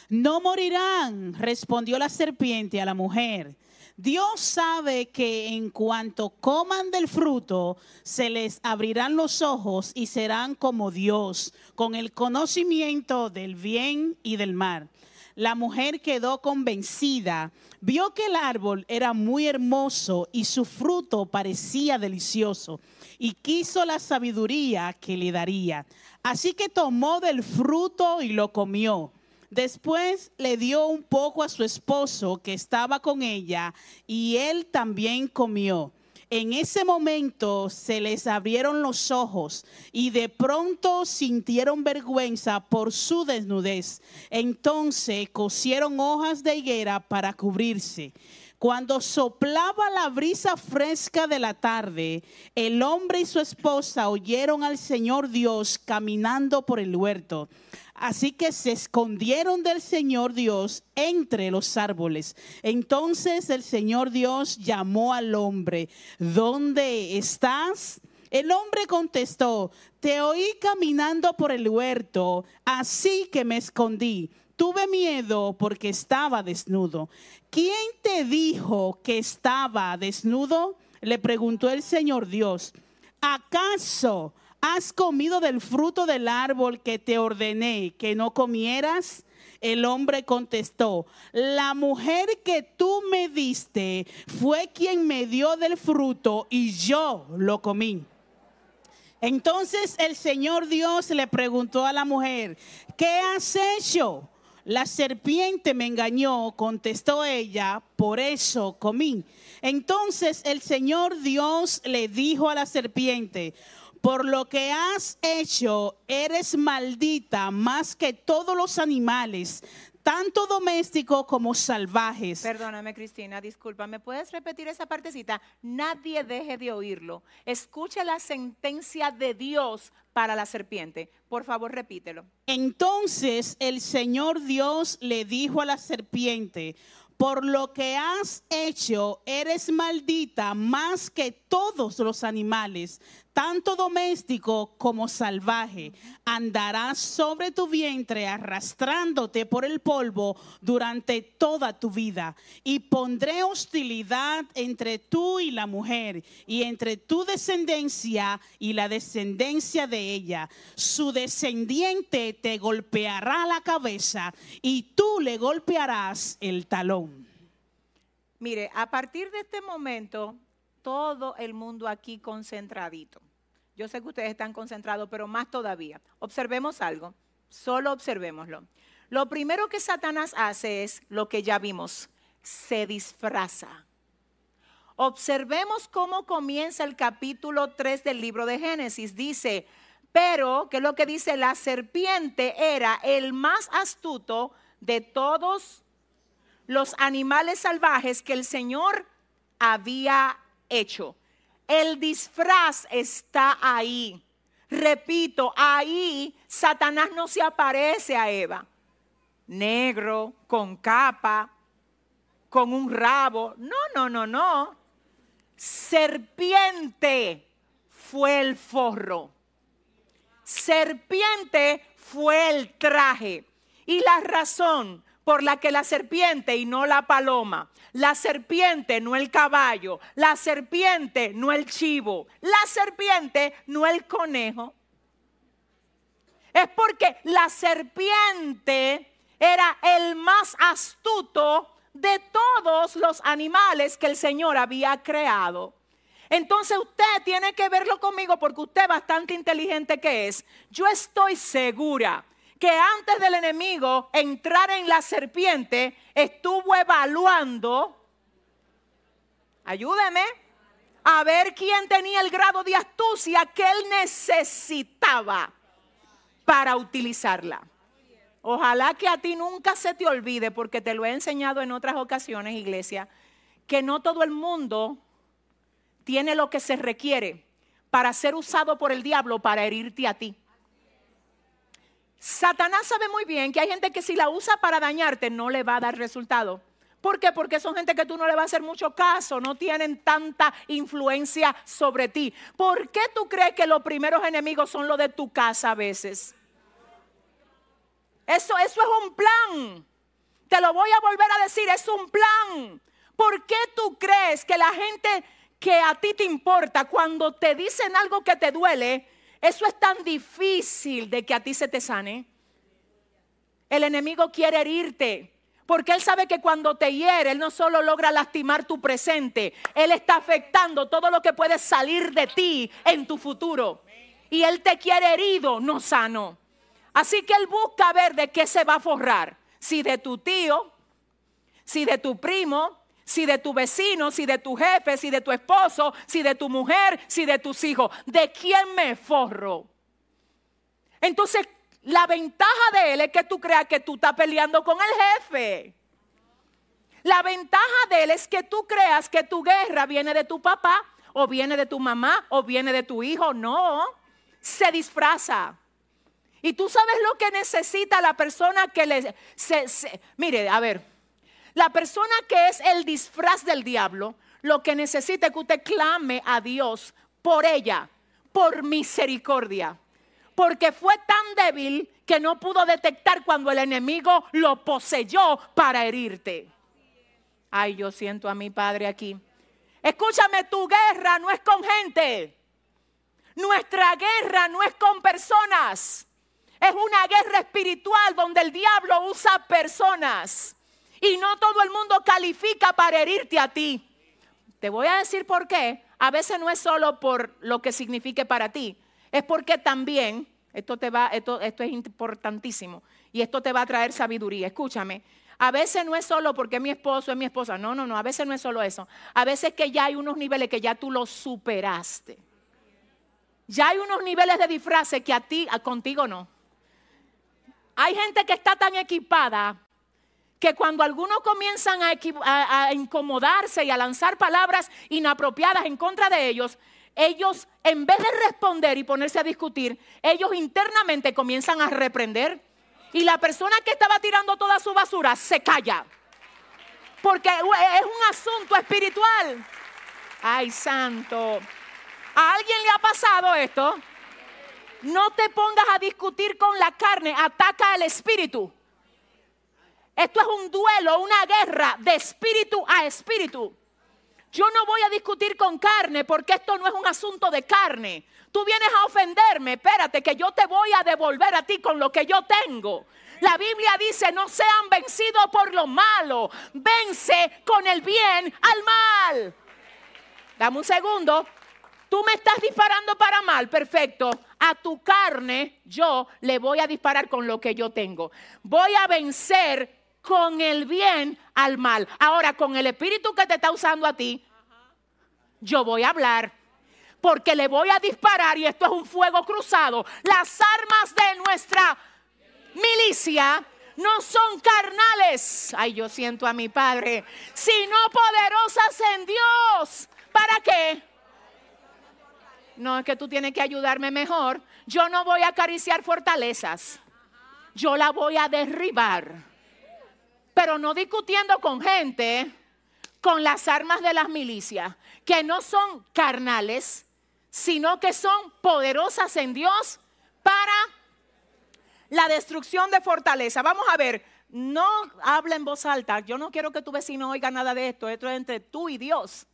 No morirán, respondió la serpiente a la mujer Dios sabe que en cuanto coman del fruto, se les abrirán los ojos y serán como Dios, con el conocimiento del bien y del mal. La mujer quedó convencida, vio que el árbol era muy hermoso y su fruto parecía delicioso, y quiso la sabiduría que le daría. Así que tomó del fruto y lo comió Después le dio un poco a su esposo que estaba con ella y él también comió. En ese momento se les abrieron los ojos y de pronto sintieron vergüenza por su desnudez. Entonces cosieron hojas de higuera para cubrirse. Cuando soplaba la brisa fresca de la tarde, el hombre y su esposa oyeron al Señor Dios caminando por el huerto. Así que se escondieron del Señor Dios entre los árboles. Entonces el Señor Dios llamó al hombre, ¿dónde estás? El hombre contestó, te oí caminando por el huerto, así que me escondí. Tuve miedo porque estaba desnudo. ¿Quién te dijo que estaba desnudo? Le preguntó el Señor Dios. ¿Acaso has comido del fruto del árbol que te ordené que no comieras? El hombre contestó, la mujer que tú me diste fue quien me dio del fruto y yo lo comí. Entonces el Señor Dios le preguntó a la mujer, ¿qué has hecho? La serpiente me engañó, contestó ella, por eso comí. Entonces el Señor Dios le dijo a la serpiente, por lo que has hecho, eres maldita más que todos los animales, tanto domésticos como salvajes.
Perdóname, Cristina, disculpa, ¿me puedes repetir esa partecita? Nadie deje de oírlo. Escucha la sentencia de Dios para la serpiente. Por favor, repítelo.
Entonces el Señor Dios le dijo a la serpiente, por lo que has hecho, eres maldita más que todos los animales, tanto doméstico como salvaje. Andarás sobre tu vientre arrastrándote por el polvo durante toda tu vida. Y pondré hostilidad entre tú y la mujer, y entre tu descendencia y la descendencia de ella. Su descendiente te golpeará la cabeza y tú le golpearás el talón.
Mire, a partir de este momento, todo el mundo aquí concentradito. Yo sé que ustedes están concentrados, pero más todavía. Observemos algo, solo observémoslo. Lo primero que Satanás hace es lo que ya vimos, se disfraza. Observemos cómo comienza el capítulo 3 del libro de Génesis. Dice, pero, que es lo que dice, la serpiente era el más astuto de todos los animales salvajes que el Señor había hecho. El disfraz está ahí. Repito, ahí Satanás no se aparece a Eva. Negro, con capa, con un rabo. No, no, no, no. Serpiente fue el forro. Serpiente fue el traje. Y la razón por la que la serpiente y no la paloma, la serpiente no el caballo, la serpiente no el chivo, la serpiente no el conejo, es porque la serpiente era el más astuto de todos los animales que el Señor había creado. Entonces usted tiene que verlo conmigo porque usted bastante inteligente que es. Yo estoy segura que antes del enemigo entrar en la serpiente, estuvo evaluando, ayúdeme, a ver quién tenía el grado de astucia que él necesitaba para utilizarla. Ojalá que a ti nunca se te olvide, porque te lo he enseñado en otras ocasiones, iglesia, que no todo el mundo tiene lo que se requiere para ser usado por el diablo para herirte a ti. Satanás sabe muy bien que hay gente que si la usa para dañarte no le va a dar resultado. ¿Por qué? Porque son gente que tú no le vas a hacer mucho caso, no tienen tanta influencia sobre ti. ¿Por qué tú crees que los primeros enemigos son los de tu casa a veces? Eso, eso es un plan. Te lo voy a volver a decir, es un plan. ¿Por qué tú crees que la gente que a ti te importa, cuando te dicen algo que te duele, eso es tan difícil de que a ti se te sane. El enemigo quiere herirte. Porque Él sabe que cuando te hiere, Él no solo logra lastimar tu presente, Él está afectando todo lo que puede salir de ti en tu futuro. Y Él te quiere herido, no sano. Así que Él busca ver de qué se va a forrar. Si de tu tío, si de tu primo, si de tu vecino, si de tu jefe, si de tu esposo, si de tu mujer, si de tus hijos. ¿De quién me forro? Entonces, la ventaja de él es que tú creas que tú estás peleando con el jefe. La ventaja de él es que tú creas que tu guerra viene de tu papá, o viene de tu mamá, o viene de tu hijo. No, se disfraza. Y tú sabes lo que necesita la persona que le... mire, a ver, la persona que es el disfraz del diablo, lo que necesita es que usted clame a Dios por ella, por misericordia. Porque fue tan débil que no pudo detectar cuando el enemigo lo poseyó para herirte. Ay, yo siento a mi padre aquí. Escúchame, tu guerra no es con gente. Nuestra guerra no es con personas. Es una guerra espiritual donde el diablo usa personas y no todo el mundo califica para herirte a ti. Te voy a decir por qué. A veces no es solo por lo que signifique para ti, es porque también, esto, te va, esto, esto es importantísimo y esto te va a traer sabiduría. Escúchame, a veces no es solo porque mi esposo es mi esposa. No, no, no. A veces no es solo eso. A veces que ya hay unos niveles que ya tú los superaste. Ya hay unos niveles de disfraz que a ti, a contigo no. Hay gente que está tan equipada que cuando algunos comienzan a, a, incomodarse y a lanzar palabras inapropiadas en contra de ellos, ellos en vez de responder y ponerse a discutir, ellos internamente comienzan a reprender y la persona que estaba tirando toda su basura se calla. Porque es un asunto espiritual. Ay, santo. ¿A alguien le ha pasado esto? No te pongas a discutir con la carne, ataca al espíritu. Esto es un duelo, una guerra de espíritu a espíritu. Yo no voy a discutir con carne porque esto no es un asunto de carne. Tú vienes a ofenderme, espérate que yo te voy a devolver a ti con lo que yo tengo. La Biblia dice, no sean vencidos por lo malo, vence con el bien al mal. Dame un segundo. Tú me estás disparando para mal, perfecto. A tu carne yo le voy a disparar con lo que yo tengo. Voy a vencer con el bien al mal. Ahora, con el espíritu que te está usando a ti, yo voy a hablar porque le voy a disparar y esto es un fuego cruzado. Las armas de nuestra milicia no son carnales. Ay, yo siento a mi Padre, sino poderosas en Dios. ¿Para qué? No, es que tú tienes que ayudarme mejor. Yo no voy a acariciar fortalezas. Yo la voy a derribar. Pero no discutiendo con gente con las armas de las milicias, que no son carnales, sino que son poderosas en Dios para la destrucción de fortaleza. Vamos a ver, no habla en voz alta. Yo no quiero que tu vecino oiga nada de esto. Esto es entre tú y Dios.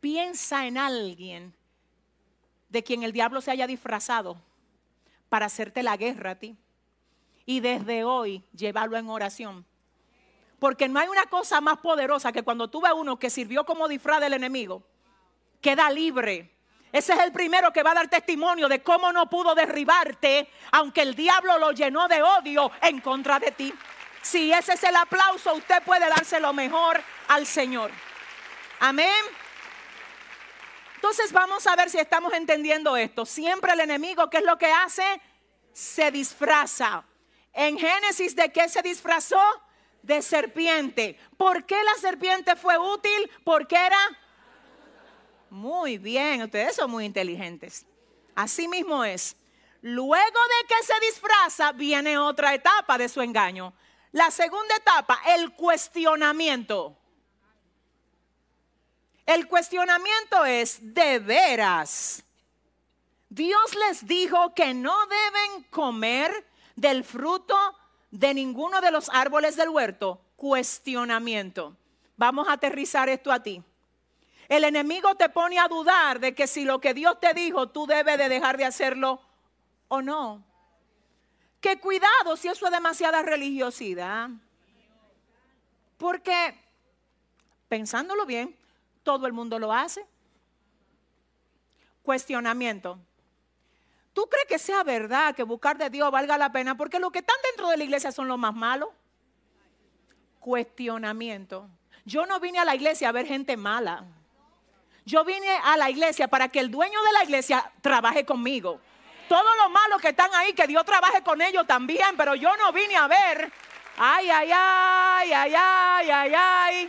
Piensa en alguien de quien el diablo se haya disfrazado para hacerte la guerra a ti. Y desde hoy llevarlo en oración. Porque no hay una cosa más poderosa que cuando tú ves uno que sirvió como disfraz del enemigo, queda libre ese es el primero que va a dar testimonio de cómo no pudo derribarte, aunque el diablo lo llenó de odio en contra de ti. Si ese es el aplauso, usted puede dárselo mejor al Señor. Amén. Entonces vamos a ver si estamos entendiendo esto. Siempre el enemigo, ¿qué es lo que hace? Se disfraza. En Génesis, ¿de qué se disfrazó? De serpiente. ¿Por qué la serpiente fue útil? Porque era muy bien, ustedes son muy inteligentes. Así mismo es. Luego de que se disfraza, viene otra etapa de su engaño. La segunda etapa, el cuestionamiento. El cuestionamiento es, de veras, Dios les dijo que no deben comer del fruto de ninguno de los árboles del huerto. Cuestionamiento. Vamos a aterrizar esto a ti. El enemigo te pone a dudar de que si lo que Dios te dijo, tú debes de dejar de hacerlo o no. Que cuidado si eso es demasiada religiosidad. Porque, pensándolo bien, todo el mundo lo hace. Cuestionamiento. ¿Tú crees que sea verdad que buscar de Dios valga la pena? Porque los que están dentro de la iglesia son los más malos. Cuestionamiento. Yo no vine a la iglesia a ver gente mala. Yo vine a la iglesia para que el dueño de la iglesia trabaje conmigo. Todos los malos que están ahí, que Dios trabaje con ellos también, pero yo no vine a ver. Ay, ay, ay, ay, ay, ay, ay.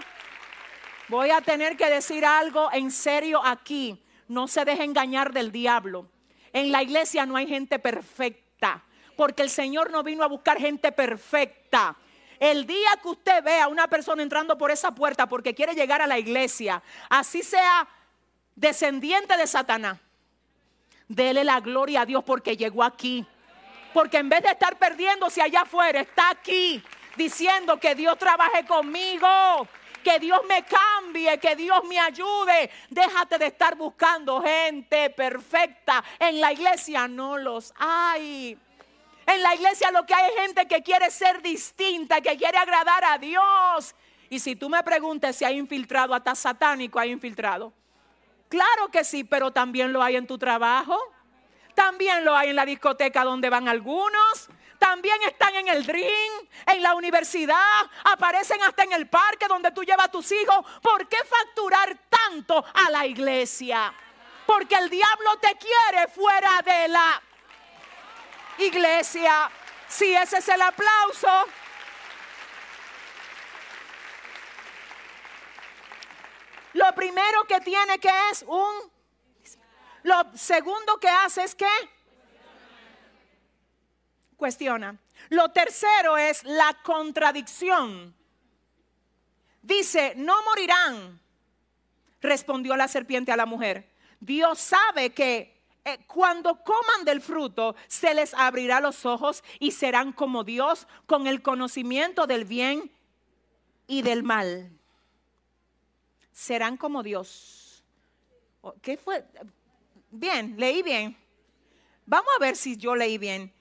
Voy a tener que decir algo en serio aquí. No se deje engañar del diablo. En la iglesia no hay gente perfecta, porque el Señor no vino a buscar gente perfecta. El día que usted vea a una persona entrando por esa puerta porque quiere llegar a la iglesia, así sea descendiente de Satanás, dele la gloria a Dios porque llegó aquí. Porque en vez de estar perdiéndose allá afuera, está aquí diciendo que Dios trabaje conmigo, que Dios me cambie, que Dios me ayude. Déjate de estar buscando gente perfecta. En la iglesia no los hay. En la iglesia lo que hay es gente que quiere ser distinta, que quiere agradar a Dios. Y si tú me preguntas si hay infiltrado, hasta satánico hay infiltrado. Claro que sí, pero también lo hay en tu trabajo. También lo hay en la discoteca donde van algunos. También están en el dream, en la universidad, aparecen hasta en el parque donde tú llevas a tus hijos. ¿Por qué facturar tanto a la iglesia? Porque el diablo te quiere fuera de la iglesia. Si ese es el aplauso. Lo primero que tiene que es un... Lo segundo que hace es que cuestiona. Lo tercero es la contradicción. Dice, no morirán, respondió la serpiente a la mujer. Dios sabe que eh, cuando coman del fruto se les abrirá los ojos y serán como Dios con el conocimiento del bien y del mal. Serán como Dios. Oh, ¿Qué fue? Bien, leí bien. Vamos a ver si yo leí bien.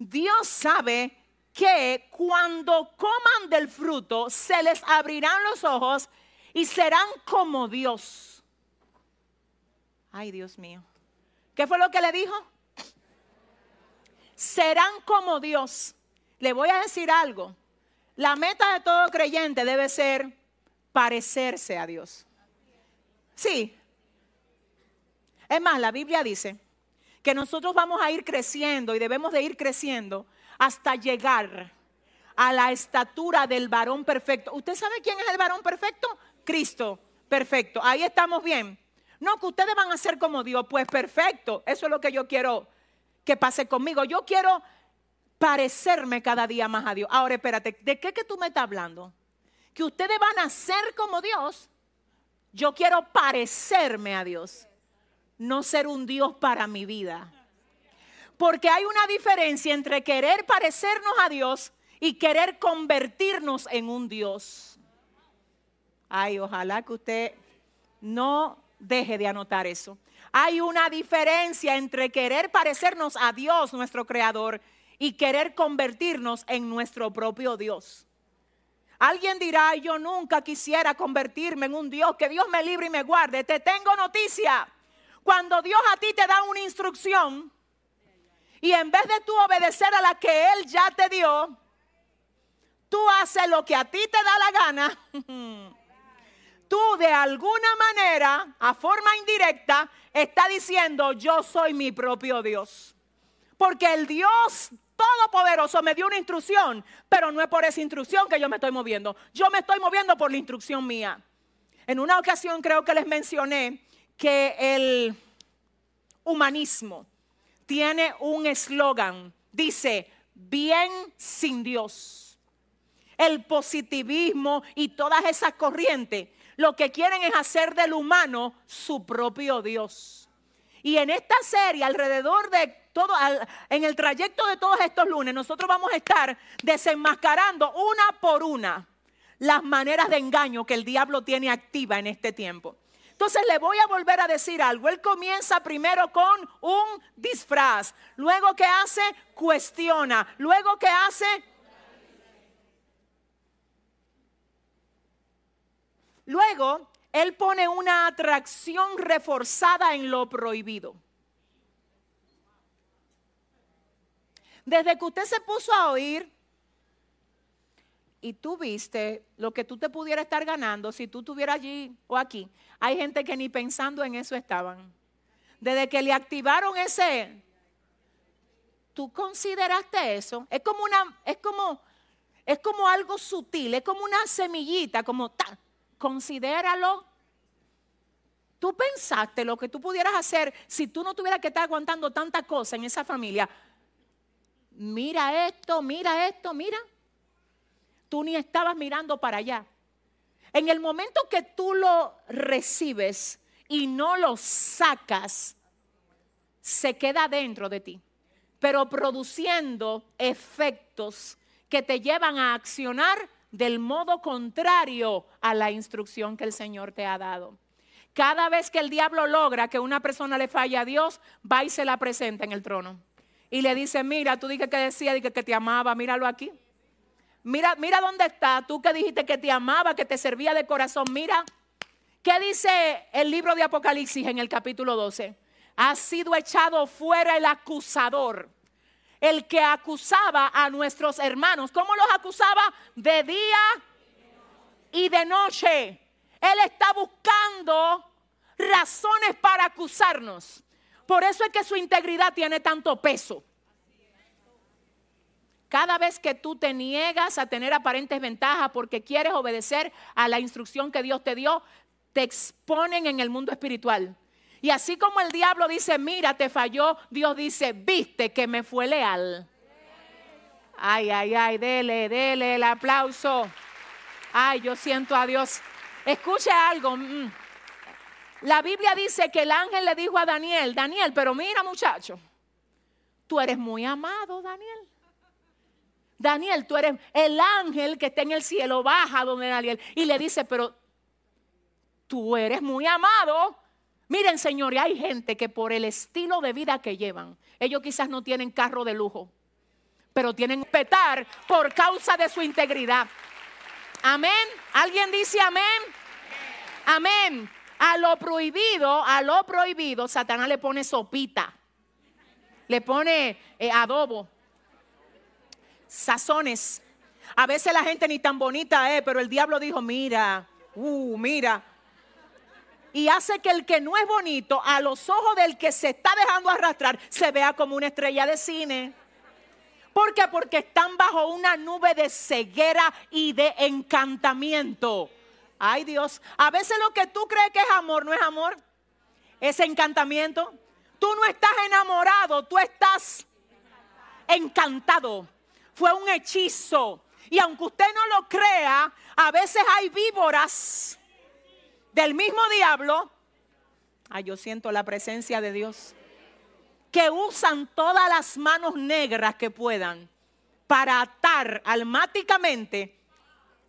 Dios sabe que cuando coman del fruto se les abrirán los ojos y serán como Dios. Ay, Dios mío. ¿Qué fue lo que le dijo? Serán como Dios. Le voy a decir algo. La meta de todo creyente debe ser parecerse a Dios. Sí. Es más, la Biblia dice que nosotros vamos a ir creciendo y debemos de ir creciendo hasta llegar a la estatura del varón perfecto. ¿Usted sabe quién es el varón perfecto? Cristo, perfecto. Ahí estamos bien. No, que ustedes van a ser como Dios. Pues perfecto. Eso es lo que yo quiero que pase conmigo. Yo quiero parecerme cada día más a Dios. Ahora, espérate, ¿de qué que tú me estás hablando? Que ustedes van a ser como Dios. Yo quiero parecerme a Dios no ser un Dios para mi vida. Porque hay una diferencia entre querer parecernos a Dios y querer convertirnos en un Dios. Ay, ojalá que usted no deje de anotar eso. Hay una diferencia entre querer parecernos a Dios, nuestro Creador, y querer convertirnos en nuestro propio Dios. Alguien dirá, yo nunca quisiera convertirme en un Dios, que Dios me libre y me guarde. Te tengo noticia. Cuando Dios a ti te da una instrucción y en vez de tú obedecer a la que Él ya te dio, tú haces lo que a ti te da la gana. Tú de alguna manera, a forma indirecta, está diciendo, yo soy mi propio Dios. Porque el Dios Todopoderoso me dio una instrucción, pero no es por esa instrucción que yo me estoy moviendo. Yo me estoy moviendo por la instrucción mía. En una ocasión creo que les mencioné que el humanismo tiene un eslogan, dice, bien sin Dios. El positivismo y todas esas corrientes lo que quieren es hacer del humano su propio Dios. Y en esta serie, alrededor de todo, en el trayecto de todos estos lunes, nosotros vamos a estar desenmascarando una por una las maneras de engaño que el diablo tiene activa en este tiempo. Entonces le voy a volver a decir algo. Él comienza primero con un disfraz. Luego que hace, cuestiona. Luego que hace, Luego, él pone una atracción reforzada en lo prohibido. Desde que usted se puso a oír y tú viste lo que tú te pudieras estar ganando si tú estuvieras allí o aquí. Hay gente que ni pensando en eso estaban. Desde que le activaron ese, tú consideraste eso. Es como una, es como, es como algo sutil, es como una semillita, como ta, considéralo. Tú pensaste lo que tú pudieras hacer si tú no tuvieras que estar aguantando tanta cosa en esa familia. Mira esto, mira esto, mira tú ni estabas mirando para allá. En el momento que tú lo recibes y no lo sacas, se queda dentro de ti, pero produciendo efectos que te llevan a accionar del modo contrario a la instrucción que el Señor te ha dado. Cada vez que el diablo logra que una persona le falle a Dios, va y se la presenta en el trono. y le dice, mira, tú dije que decía, dije que te amaba, míralo aquí. Mira, mira dónde está, tú que dijiste que te amaba, que te servía de corazón, mira. ¿Qué dice el libro de Apocalipsis en el capítulo 12? Ha sido echado fuera el acusador, el que acusaba a nuestros hermanos. ¿Cómo los acusaba? De día y de noche. Él está buscando razones para acusarnos. Por eso es que su integridad tiene tanto peso. Cada vez que tú te niegas a tener aparentes ventajas porque quieres obedecer a la instrucción que Dios te dio, te exponen en el mundo espiritual. Y así como el diablo dice, mira, te falló, Dios dice, viste que me fue leal. Ay, ay, ay, dele, dele el aplauso. Ay, yo siento a Dios. Escuche algo. Mm. La Biblia dice que el ángel le dijo a Daniel, Daniel, pero mira muchacho, tú eres muy amado, Daniel. Daniel, tú eres el ángel que está en el cielo, baja donde Daniel. Y le dice, pero tú eres muy amado. Miren, señores, hay gente que por el estilo de vida que llevan, ellos quizás no tienen carro de lujo, pero tienen petar por causa de su integridad. Amén. ¿Alguien dice amén? Amén. A lo prohibido, a lo prohibido, Satanás le pone sopita, le pone eh, adobo sazones. A veces la gente ni tan bonita es, pero el diablo dijo, mira, uh, mira. Y hace que el que no es bonito, a los ojos del que se está dejando arrastrar, se vea como una estrella de cine. ¿Por qué? Porque están bajo una nube de ceguera y de encantamiento. Ay Dios, a veces lo que tú crees que es amor no es amor, es encantamiento. Tú no estás enamorado, tú estás encantado fue un hechizo. Y aunque usted no lo crea, a veces hay víboras del mismo diablo. Ay, yo siento la presencia de Dios. Que usan todas las manos negras que puedan para atar almáticamente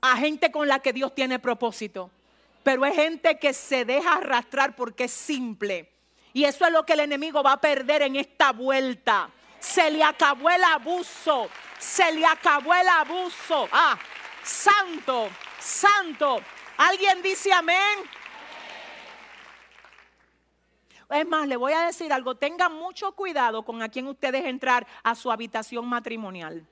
a gente con la que Dios tiene propósito. Pero es gente que se deja arrastrar porque es simple. Y eso es lo que el enemigo va a perder en esta vuelta. Se le acabó el abuso se le acabó el abuso. Ah, santo, santo. ¿Alguien dice amén? Es más, le voy a decir algo, tengan mucho cuidado con a quien ustedes entrar a su habitación matrimonial.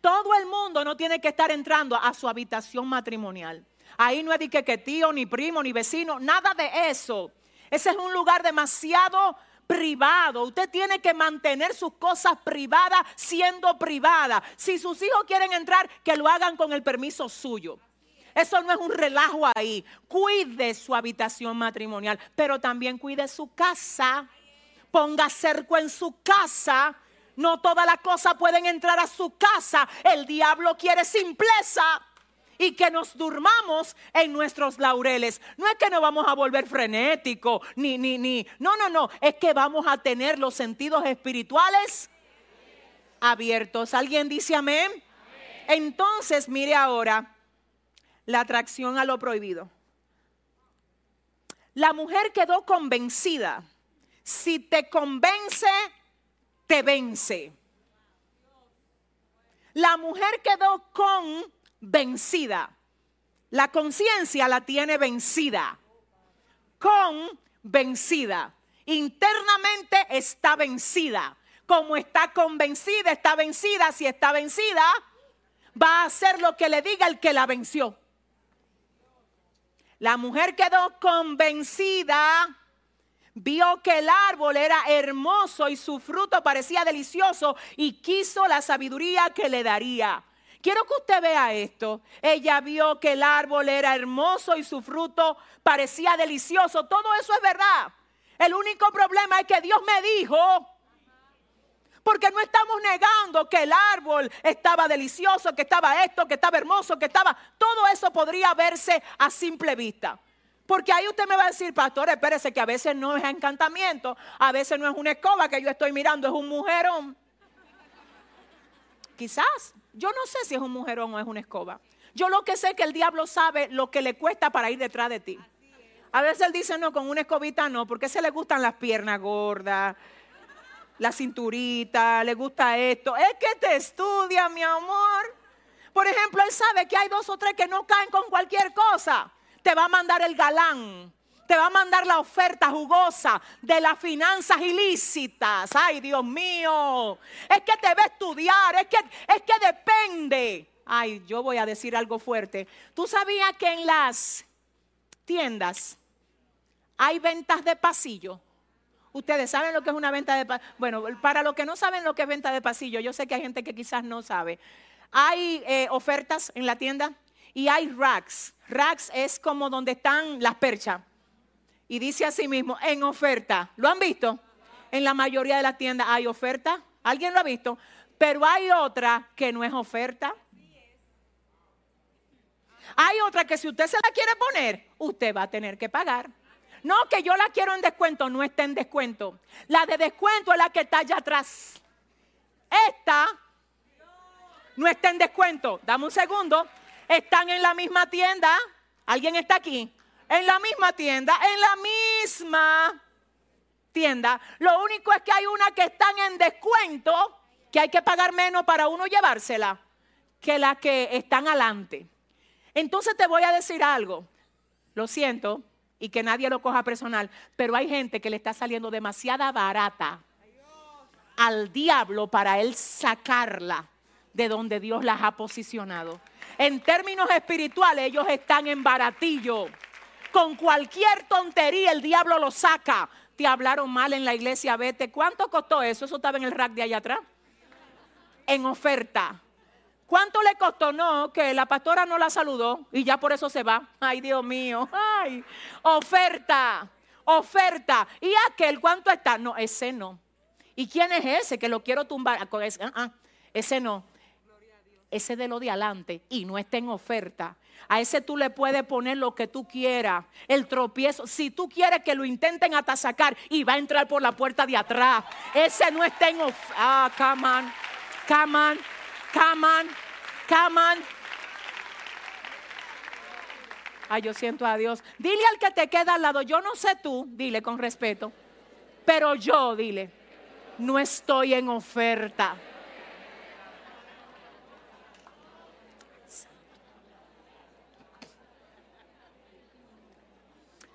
Todo el mundo no tiene que estar entrando a su habitación matrimonial. Ahí no es de que, que tío, ni primo, ni vecino, nada de eso. Ese es un lugar demasiado privado. Usted tiene que mantener sus cosas privadas siendo privada. Si sus hijos quieren entrar, que lo hagan con el permiso suyo. Eso no es un relajo ahí. Cuide su habitación matrimonial, pero también cuide su casa. Ponga cerco en su casa. No todas las cosas pueden entrar a su casa. El diablo quiere simpleza y que nos durmamos en nuestros laureles. No es que nos vamos a volver frenéticos, ni, ni, ni. No, no, no. Es que vamos a tener los sentidos espirituales abiertos. ¿Alguien dice amén? Entonces, mire ahora la atracción a lo prohibido. La mujer quedó convencida. Si te convence, te vence. La mujer quedó con vencida. La conciencia la tiene vencida. Con vencida. Internamente está vencida. Como está convencida, está vencida. Si está vencida, va a hacer lo que le diga el que la venció. La mujer quedó convencida, vio que el árbol era hermoso y su fruto parecía delicioso y quiso la sabiduría que le daría. Quiero que usted vea esto. Ella vio que el árbol era hermoso y su fruto parecía delicioso. Todo eso es verdad. El único problema es que Dios me dijo, porque no estamos negando que el árbol estaba delicioso, que estaba esto, que estaba hermoso, que estaba... Todo eso podría verse a simple vista. Porque ahí usted me va a decir, pastor, espérese que a veces no es encantamiento, a veces no es una escoba que yo estoy mirando, es un mujerón. Quizás, yo no sé si es un mujerón o es una escoba. Yo lo que sé es que el diablo sabe lo que le cuesta para ir detrás de ti. A veces él dice, no, con una escobita no, porque se le gustan las piernas gordas. la cinturita, le gusta esto. Es que te estudia, mi amor. Por ejemplo, él sabe que hay dos o tres que no caen con cualquier cosa. Te va a mandar el galán. Te va a mandar la oferta jugosa de las finanzas ilícitas. Ay, Dios mío. Es que te va a estudiar. Es que, es que depende. Ay, yo voy a decir algo fuerte. ¿Tú sabías que en las tiendas hay ventas de pasillo? Ustedes saben lo que es una venta de pasillo. Bueno, para los que no saben lo que es venta de pasillo, yo sé que hay gente que quizás no sabe. Hay eh, ofertas en la tienda y hay racks. Racks es como donde están las perchas. Y dice así mismo, en oferta. ¿Lo han visto? En la mayoría de las tiendas hay oferta. ¿Alguien lo ha visto? Pero hay otra que no es oferta. Hay otra que si usted se la quiere poner, usted va a tener que pagar. No, que yo la quiero en descuento, no está en descuento. La de descuento es la que está allá atrás. Esta no está en descuento. Dame un segundo. Están en la misma tienda. ¿Alguien está aquí? En la misma tienda, en la misma tienda. Lo único es que hay una que están en descuento, que hay que pagar menos para uno llevársela, que la que están adelante. Entonces te voy a decir algo. Lo siento, y que nadie lo coja personal, pero hay gente que le está saliendo demasiada barata al diablo para él sacarla de donde Dios las ha posicionado. En términos espirituales, ellos están en baratillo. Con cualquier tontería el diablo lo saca. Te hablaron mal en la iglesia, vete. ¿Cuánto costó eso? Eso estaba en el rack de allá atrás. En oferta. ¿Cuánto le costó? No, que la pastora no la saludó y ya por eso se va. Ay, Dios mío. Ay, oferta, oferta. ¿Y aquel cuánto está? No, ese no. ¿Y quién es ese que lo quiero tumbar? Ah, ah, ese no. Ese de lo de adelante y no está en oferta. A ese tú le puedes poner lo que tú quieras. El tropiezo. Si tú quieres que lo intenten hasta sacar y va a entrar por la puerta de atrás. Ese no está en. Ah, come on. Come on. Come on, come on. Ay, yo siento a Dios. Dile al que te queda al lado, yo no sé tú, dile con respeto, pero yo, dile, no estoy en oferta.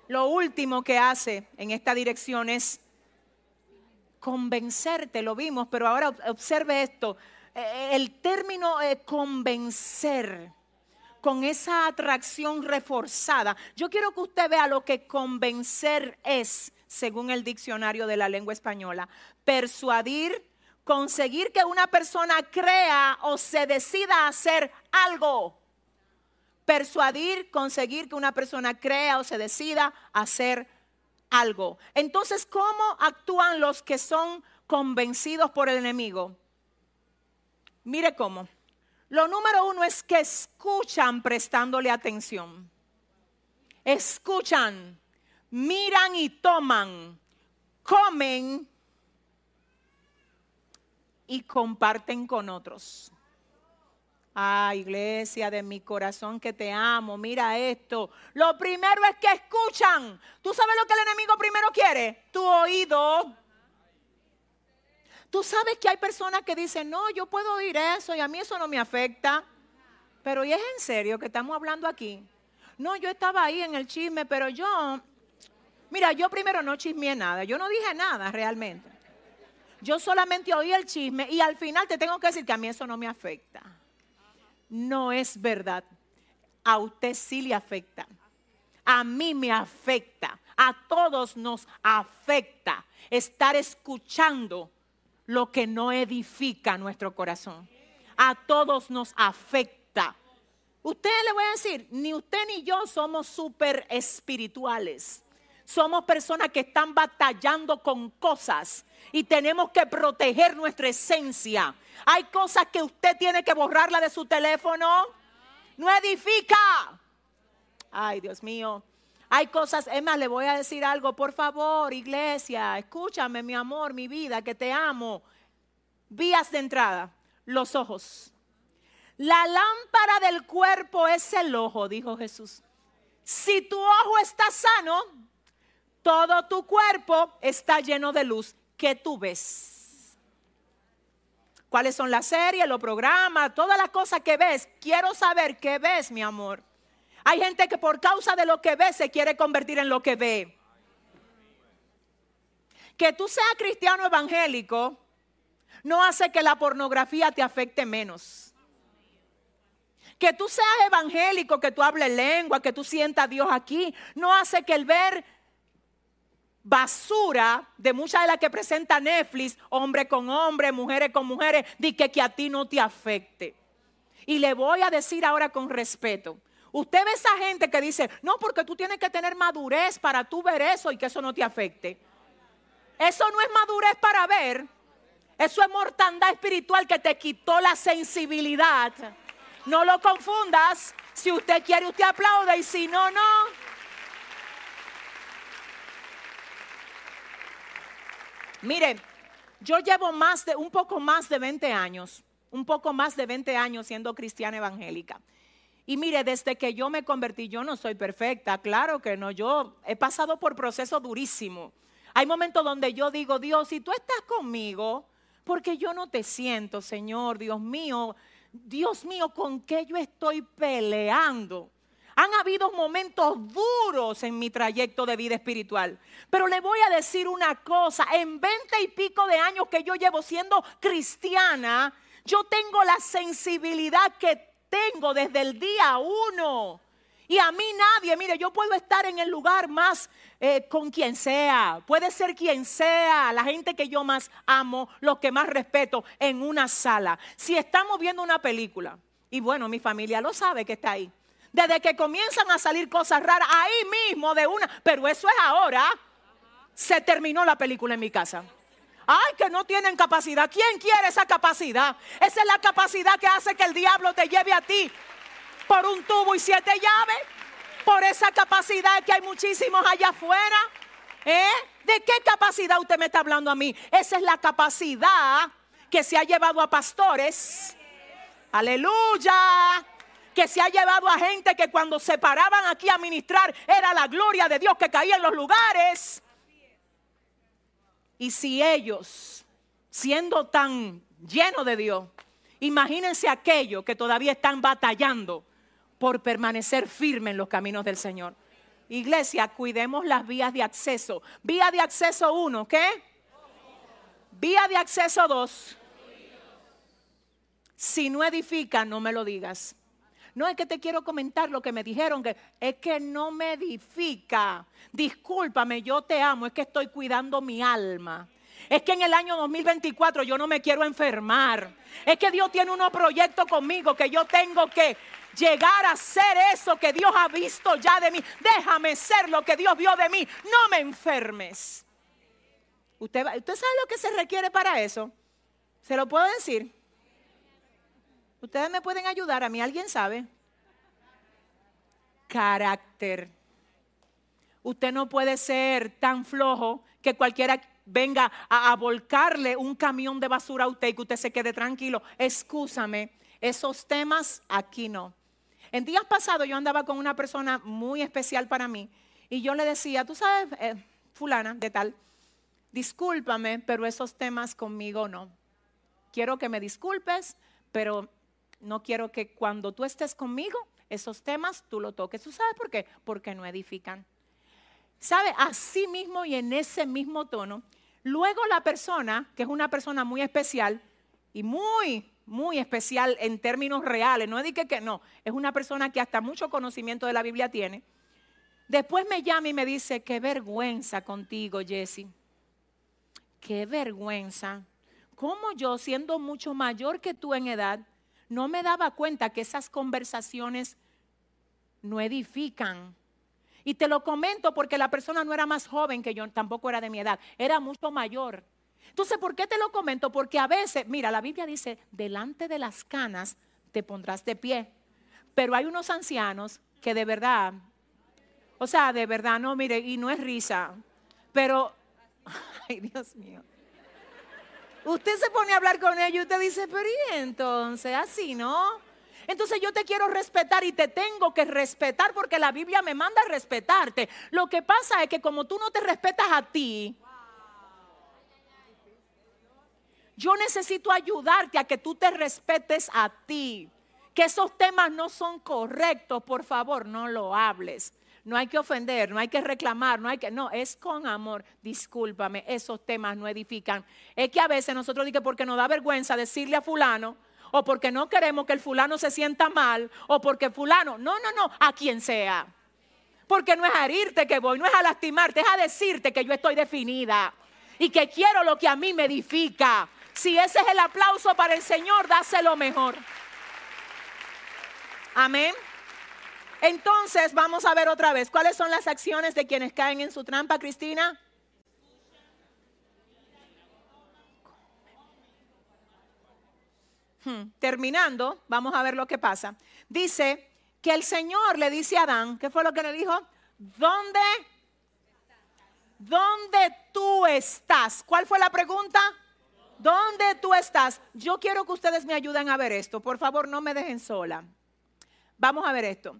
Lo último que hace en esta dirección es convencerte, lo vimos, pero ahora observe esto, eh, el término eh, convencer con esa atracción reforzada. Yo quiero que usted vea lo que convencer es, según el diccionario de la lengua española. Persuadir, conseguir que una persona crea o se decida a hacer algo. Persuadir, conseguir que una persona crea o se decida a hacer algo. Entonces, ¿cómo actúan los que son convencidos por el enemigo? Mire cómo. Lo número uno es que escuchan prestándole atención. Escuchan, miran y toman, comen y comparten con otros. Ah, iglesia de mi corazón que te amo, mira esto. Lo primero es que escuchan. ¿Tú sabes lo que el enemigo primero quiere? Tu oído. Tú sabes que hay personas que dicen, no, yo puedo oír eso y a mí eso no me afecta. Pero ¿y es en serio que estamos hablando aquí? No, yo estaba ahí en el chisme, pero yo, mira, yo primero no chismeé nada, yo no dije nada realmente. Yo solamente oí el chisme y al final te tengo que decir que a mí eso no me afecta. No es verdad. A usted sí le afecta. A mí me afecta. A todos nos afecta estar escuchando lo que no edifica nuestro corazón. A todos nos afecta. Usted le voy a decir, ni usted ni yo somos súper espirituales. Somos personas que están batallando con cosas y tenemos que proteger nuestra esencia. Hay cosas que usted tiene que borrarla de su teléfono. No edifica. Ay, Dios mío. Hay cosas, es más, le voy a decir algo, por favor, iglesia, escúchame, mi amor, mi vida, que te amo. Vías de entrada, los ojos. La lámpara del cuerpo es el ojo, dijo Jesús. Si tu ojo está sano, todo tu cuerpo está lleno de luz. ¿Qué tú ves? cuáles son las series, los programas, todas las cosas que ves. Quiero saber qué ves, mi amor. Hay gente que por causa de lo que ve se quiere convertir en lo que ve. Que tú seas cristiano evangélico no hace que la pornografía te afecte menos. Que tú seas evangélico, que tú hables lengua, que tú sientas a Dios aquí, no hace que el ver basura de muchas de las que presenta Netflix, hombre con hombre, mujeres con mujeres, di que, que a ti no te afecte. Y le voy a decir ahora con respeto. Usted ve esa gente que dice, no, porque tú tienes que tener madurez para tú ver eso y que eso no te afecte. Eso no es madurez para ver. Eso es mortandad espiritual que te quitó la sensibilidad. No lo confundas. Si usted quiere, usted aplaude y si no, no. Mire, yo llevo más de un poco más de 20 años, un poco más de 20 años siendo cristiana evangélica. Y mire, desde que yo me convertí, yo no soy perfecta, claro que no, yo he pasado por procesos durísimos. Hay momentos donde yo digo, Dios, si tú estás conmigo, porque yo no te siento, Señor, Dios mío, Dios mío, ¿con qué yo estoy peleando? Han habido momentos duros en mi trayecto de vida espiritual. Pero le voy a decir una cosa, en veinte y pico de años que yo llevo siendo cristiana, yo tengo la sensibilidad que tengo desde el día uno. Y a mí nadie, mire, yo puedo estar en el lugar más eh, con quien sea, puede ser quien sea, la gente que yo más amo, los que más respeto, en una sala. Si estamos viendo una película, y bueno, mi familia lo sabe que está ahí, desde que comienzan a salir cosas raras, ahí mismo de una, pero eso es ahora, se terminó la película en mi casa. Ay, que no tienen capacidad. ¿Quién quiere esa capacidad? Esa es la capacidad que hace que el diablo te lleve a ti por un tubo y siete llaves, por esa capacidad que hay muchísimos allá afuera. ¿Eh? ¿De qué capacidad usted me está hablando a mí? Esa es la capacidad que se ha llevado a pastores. Aleluya. Que se ha llevado a gente que cuando se paraban aquí a ministrar era la gloria de Dios que caía en los lugares. Y si ellos, siendo tan llenos de Dios, imagínense aquellos que todavía están batallando por permanecer firme en los caminos del Señor. Iglesia, cuidemos las vías de acceso. Vía de acceso uno, ¿qué? Vía de acceso dos. Si no edifica, no me lo digas. No es que te quiero comentar lo que me dijeron, que es que no me edifica. Discúlpame, yo te amo, es que estoy cuidando mi alma. Es que en el año 2024 yo no me quiero enfermar. Es que Dios tiene unos proyectos conmigo que yo tengo que llegar a ser eso que Dios ha visto ya de mí. Déjame ser lo que Dios vio de mí. No me enfermes. ¿Usted, ¿Usted sabe lo que se requiere para eso? ¿Se lo puedo decir? Ustedes me pueden ayudar, a mí alguien sabe. Carácter. Usted no puede ser tan flojo que cualquiera venga a, volcarle un camión de basura a usted y que usted se quede tranquilo. Excúsame, esos temas aquí no. En días pasados yo andaba con una persona muy especial para mí y yo le decía, tú sabes, eh, fulana, de tal, discúlpame, pero esos temas conmigo no. Quiero que me disculpes, pero no quiero que cuando tú estés conmigo, esos temas tú lo toques. ¿Tú sabes por qué? Porque no edifican. ¿Sabe? Así mismo y en ese mismo tono. Luego la persona, que es una persona muy especial y muy, muy especial en términos reales, no que, que no, es una persona que hasta mucho conocimiento de la Biblia tiene. Después me llama y me dice, qué vergüenza contigo, Jesse. Qué vergüenza. ¿Cómo yo, siendo mucho mayor que tú en edad, no me daba cuenta que esas conversaciones no edifican? Y te lo comento porque la persona no era más joven que yo, tampoco era de mi edad, era mucho mayor. Entonces, ¿por qué te lo comento? Porque a veces, mira, la Biblia dice, delante de las canas te pondrás de pie. Pero hay unos ancianos que de verdad, o sea, de verdad, no, mire, y no es risa, pero, ay Dios mío. Usted se pone a hablar con ellos y usted dice, pero ¿y entonces? Así, ¿no? Entonces yo te quiero respetar y te tengo que respetar porque la Biblia me manda a respetarte. Lo que pasa es que como tú no te respetas a ti, yo necesito ayudarte a que tú te respetes a ti. Que esos temas no son correctos, por favor, no lo hables. No hay que ofender, no hay que reclamar, no hay que, no, es con amor. Discúlpame, esos temas no edifican. Es que a veces nosotros digo porque nos da vergüenza decirle a fulano, o porque no queremos que el fulano se sienta mal, o porque fulano, no, no, no, a quien sea. Porque no es a herirte que voy, no es a lastimarte, es a decirte que yo estoy definida y que quiero lo que a mí me edifica. Si ese es el aplauso para el Señor, dáselo mejor. Amén. Entonces vamos a ver otra vez, ¿cuáles son las acciones de quienes caen en su trampa, Cristina? Hmm, terminando, vamos a ver lo que pasa. Dice que el Señor le dice a Adán, ¿qué fue lo que le dijo? ¿Dónde? ¿Dónde tú estás? ¿Cuál fue la pregunta? ¿Dónde tú estás? Yo quiero que ustedes me ayuden a ver esto. Por favor, no me dejen sola. Vamos a ver esto.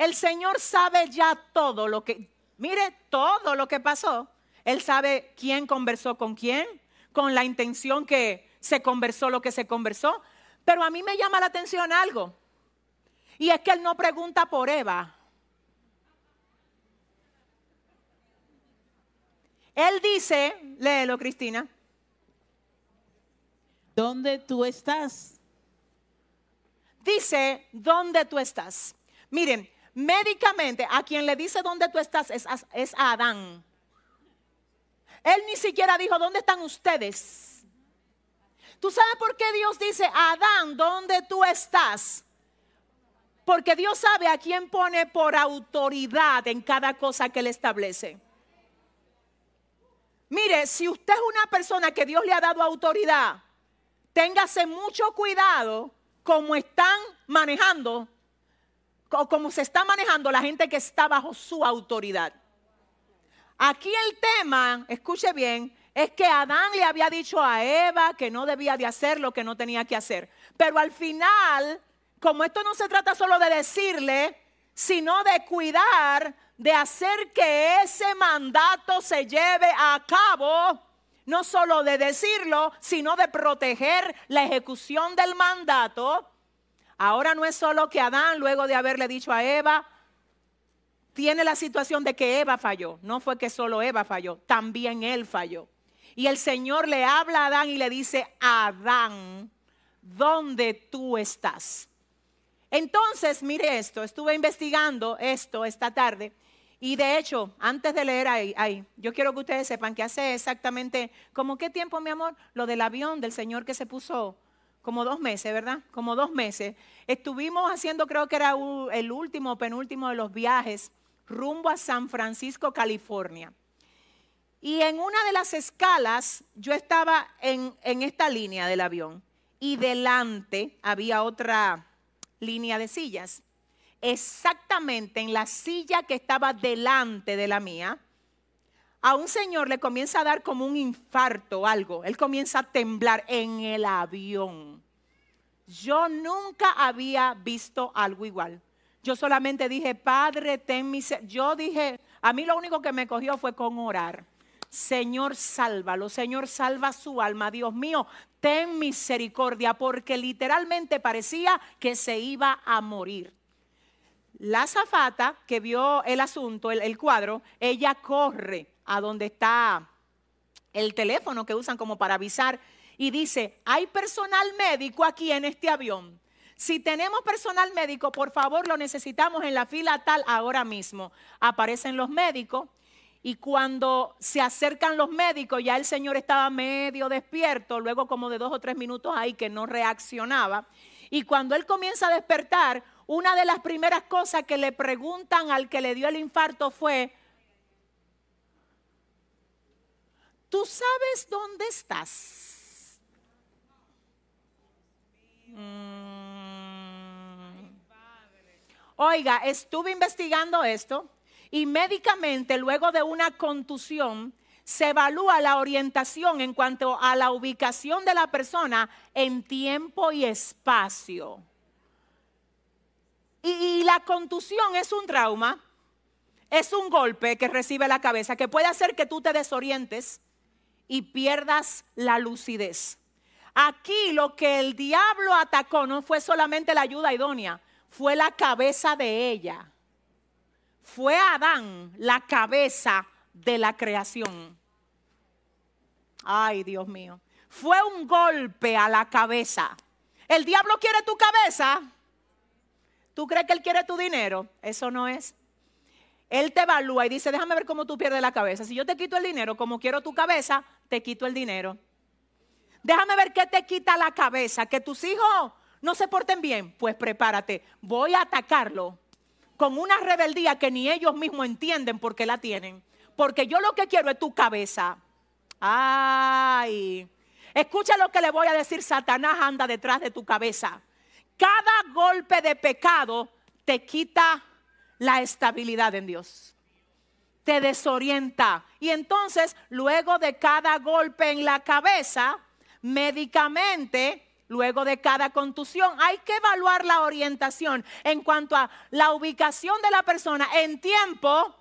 El Señor sabe ya todo lo que, mire, todo lo que pasó. Él sabe quién conversó con quién, con la intención que se conversó lo que se conversó. Pero a mí me llama la atención algo. Y es que él no pregunta por Eva. Él dice, léelo Cristina.
¿Dónde tú estás?
Dice, ¿dónde tú estás? Miren, médicamente a quien le dice dónde tú estás es, es a Adán. Él ni siquiera dijo, ¿dónde están ustedes? ¿Tú sabes por qué Dios dice, Adán, ¿dónde tú estás? Porque Dios sabe a quién pone por autoridad en cada cosa que Él establece. Mire, si usted es una persona que Dios le ha dado autoridad, téngase mucho cuidado como están manejando, como se está manejando la gente que está bajo su autoridad. Aquí el tema, escuche bien, es que Adán le había dicho a Eva que no debía de hacer lo que no tenía que hacer. Pero al final, como esto no se trata solo de decirle, sino de cuidar, de hacer que ese mandato se lleve a cabo, no solo de decirlo, sino de proteger la ejecución del mandato. Ahora no es solo que Adán, luego de haberle dicho a Eva, tiene la situación de que Eva falló. No fue que solo Eva falló, también él falló. Y el Señor le habla a Adán y le dice, Adán, ¿dónde tú estás? Entonces, mire esto, estuve investigando esto esta tarde y de hecho, antes de leer ahí, ahí, yo quiero que ustedes sepan que hace exactamente, como qué tiempo, mi amor, lo del avión del Señor que se puso como dos meses, ¿verdad? Como dos meses. Estuvimos haciendo, creo que era el último penúltimo de los viajes rumbo a San Francisco, California. Y en una de las escalas yo estaba en, esta línea del avión y delante había otra línea de sillas. Exactamente en la silla que estaba delante de la mía, a un señor le comienza a dar como un infarto algo. Él comienza a temblar en el avión. Yo nunca había visto algo igual. Yo solamente dije, Padre, ten misericordia. Yo dije, a mí lo único que me cogió fue con orar. Señor, sálvalo, Señor, salva su alma, Dios mío, ten misericordia, porque literalmente parecía que se iba a morir. La zafata que vio el asunto, el cuadro, ella corre a donde está el teléfono que usan como para avisar y dice, hay personal médico aquí en este avión. Si tenemos personal médico, por favor, lo necesitamos en la fila tal ahora mismo. Aparecen los médicos y cuando se acercan los médicos, ya el señor estaba medio despierto, luego como de dos o tres minutos ahí que no reaccionaba. Y cuando él comienza a despertar, una de las primeras cosas que le preguntan al que le dio el infarto fue, ¿tú sabes dónde estás? Mm. Oiga, estuve investigando esto y médicamente, luego de una contusión, se evalúa la orientación en cuanto a la ubicación de la persona en tiempo y espacio. Y, la contusión es un trauma, es un golpe que recibe la cabeza que puede hacer que tú te desorientes y pierdas la lucidez. Aquí lo que el diablo atacó no fue solamente la ayuda idónea, fue la cabeza de ella. Fue Adán la cabeza de la creación. Ay, Dios mío. Fue un golpe a la cabeza. El diablo quiere tu cabeza. ¿Tú crees que él quiere tu dinero? Eso no es. Él te evalúa y dice, déjame ver cómo tú pierdes la cabeza. Si yo te quito el dinero como quiero tu cabeza, te quito el dinero. Déjame ver qué te quita la cabeza. Que tus hijos no se porten bien. Pues prepárate. Voy a atacarlo con una rebeldía que ni ellos mismos entienden por qué la tienen. Porque yo lo que quiero es tu cabeza. Ay. Escucha lo que le voy a decir. Satanás anda detrás de tu cabeza. Cada golpe de pecado te quita la estabilidad en Dios. Te desorienta. Y entonces, luego de cada golpe en la cabeza, médicamente, luego de cada contusión, hay que evaluar la orientación en cuanto a la ubicación de la persona en tiempo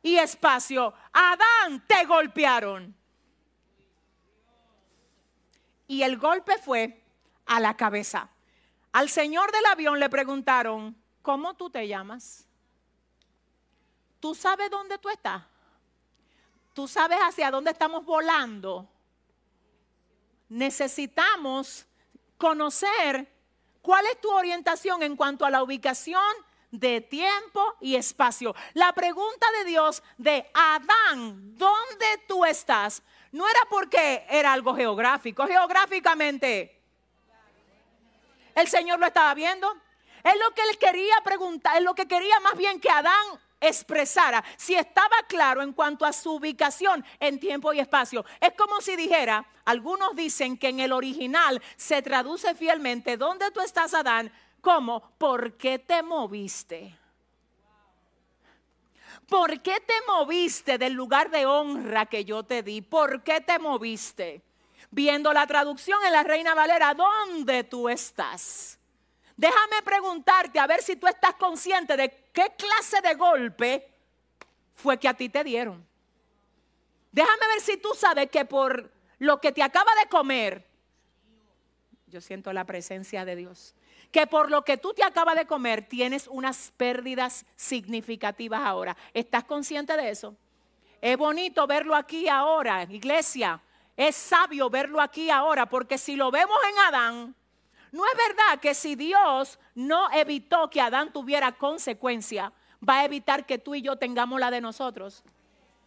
y espacio. Adán, te golpearon. Y el golpe fue a la cabeza. Al señor del avión le preguntaron, ¿cómo tú te llamas? ¿Tú sabes dónde tú estás? ¿Tú sabes hacia dónde estamos volando? Necesitamos conocer cuál es tu orientación en cuanto a la ubicación de tiempo y espacio. La pregunta de Dios de Adán, ¿dónde tú estás? No era porque era algo geográfico, geográficamente. El Señor lo estaba viendo. Es lo que él quería preguntar, es lo que quería más bien que Adán expresara, si estaba claro en cuanto a su ubicación en tiempo y espacio. Es como si dijera, algunos dicen que en el original se traduce fielmente, ¿dónde tú estás, Adán? Como, ¿por qué te moviste? ¿Por qué te moviste del lugar de honra que yo te di? ¿Por qué te moviste? Viendo la traducción en la Reina Valera, ¿dónde tú estás? Déjame preguntarte a ver si tú estás consciente de qué clase de golpe fue que a ti te dieron. Déjame ver si tú sabes que por lo que te acaba de comer, yo siento la presencia de Dios que por lo que tú te acabas de comer tienes unas pérdidas significativas ahora. ¿Estás consciente de eso? Es bonito verlo aquí ahora, iglesia. Es sabio verlo aquí ahora, porque si lo vemos en Adán, no es verdad que si Dios no evitó que Adán tuviera consecuencia, va a evitar que tú y yo tengamos la de nosotros.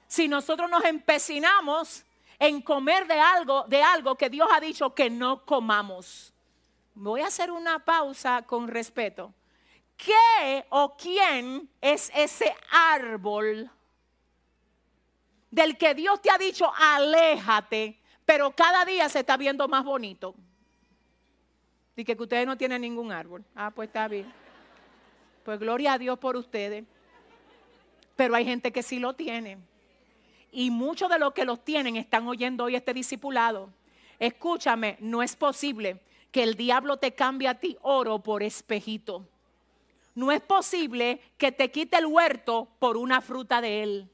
Si nosotros nos empecinamos en comer de algo, de algo que Dios ha dicho que no comamos voy a hacer una pausa con respeto. ¿Qué o quién es ese árbol del que Dios te ha dicho, aléjate, pero cada día se está viendo más bonito? Y que ustedes no tienen ningún árbol. Ah, pues está bien. Pues gloria a Dios por ustedes. Pero hay gente que sí lo tiene. Y muchos de los que los tienen están oyendo hoy este discipulado. Escúchame, no es posible que el diablo te cambie a ti oro por espejito. No es posible que te quite el huerto por una fruta de él.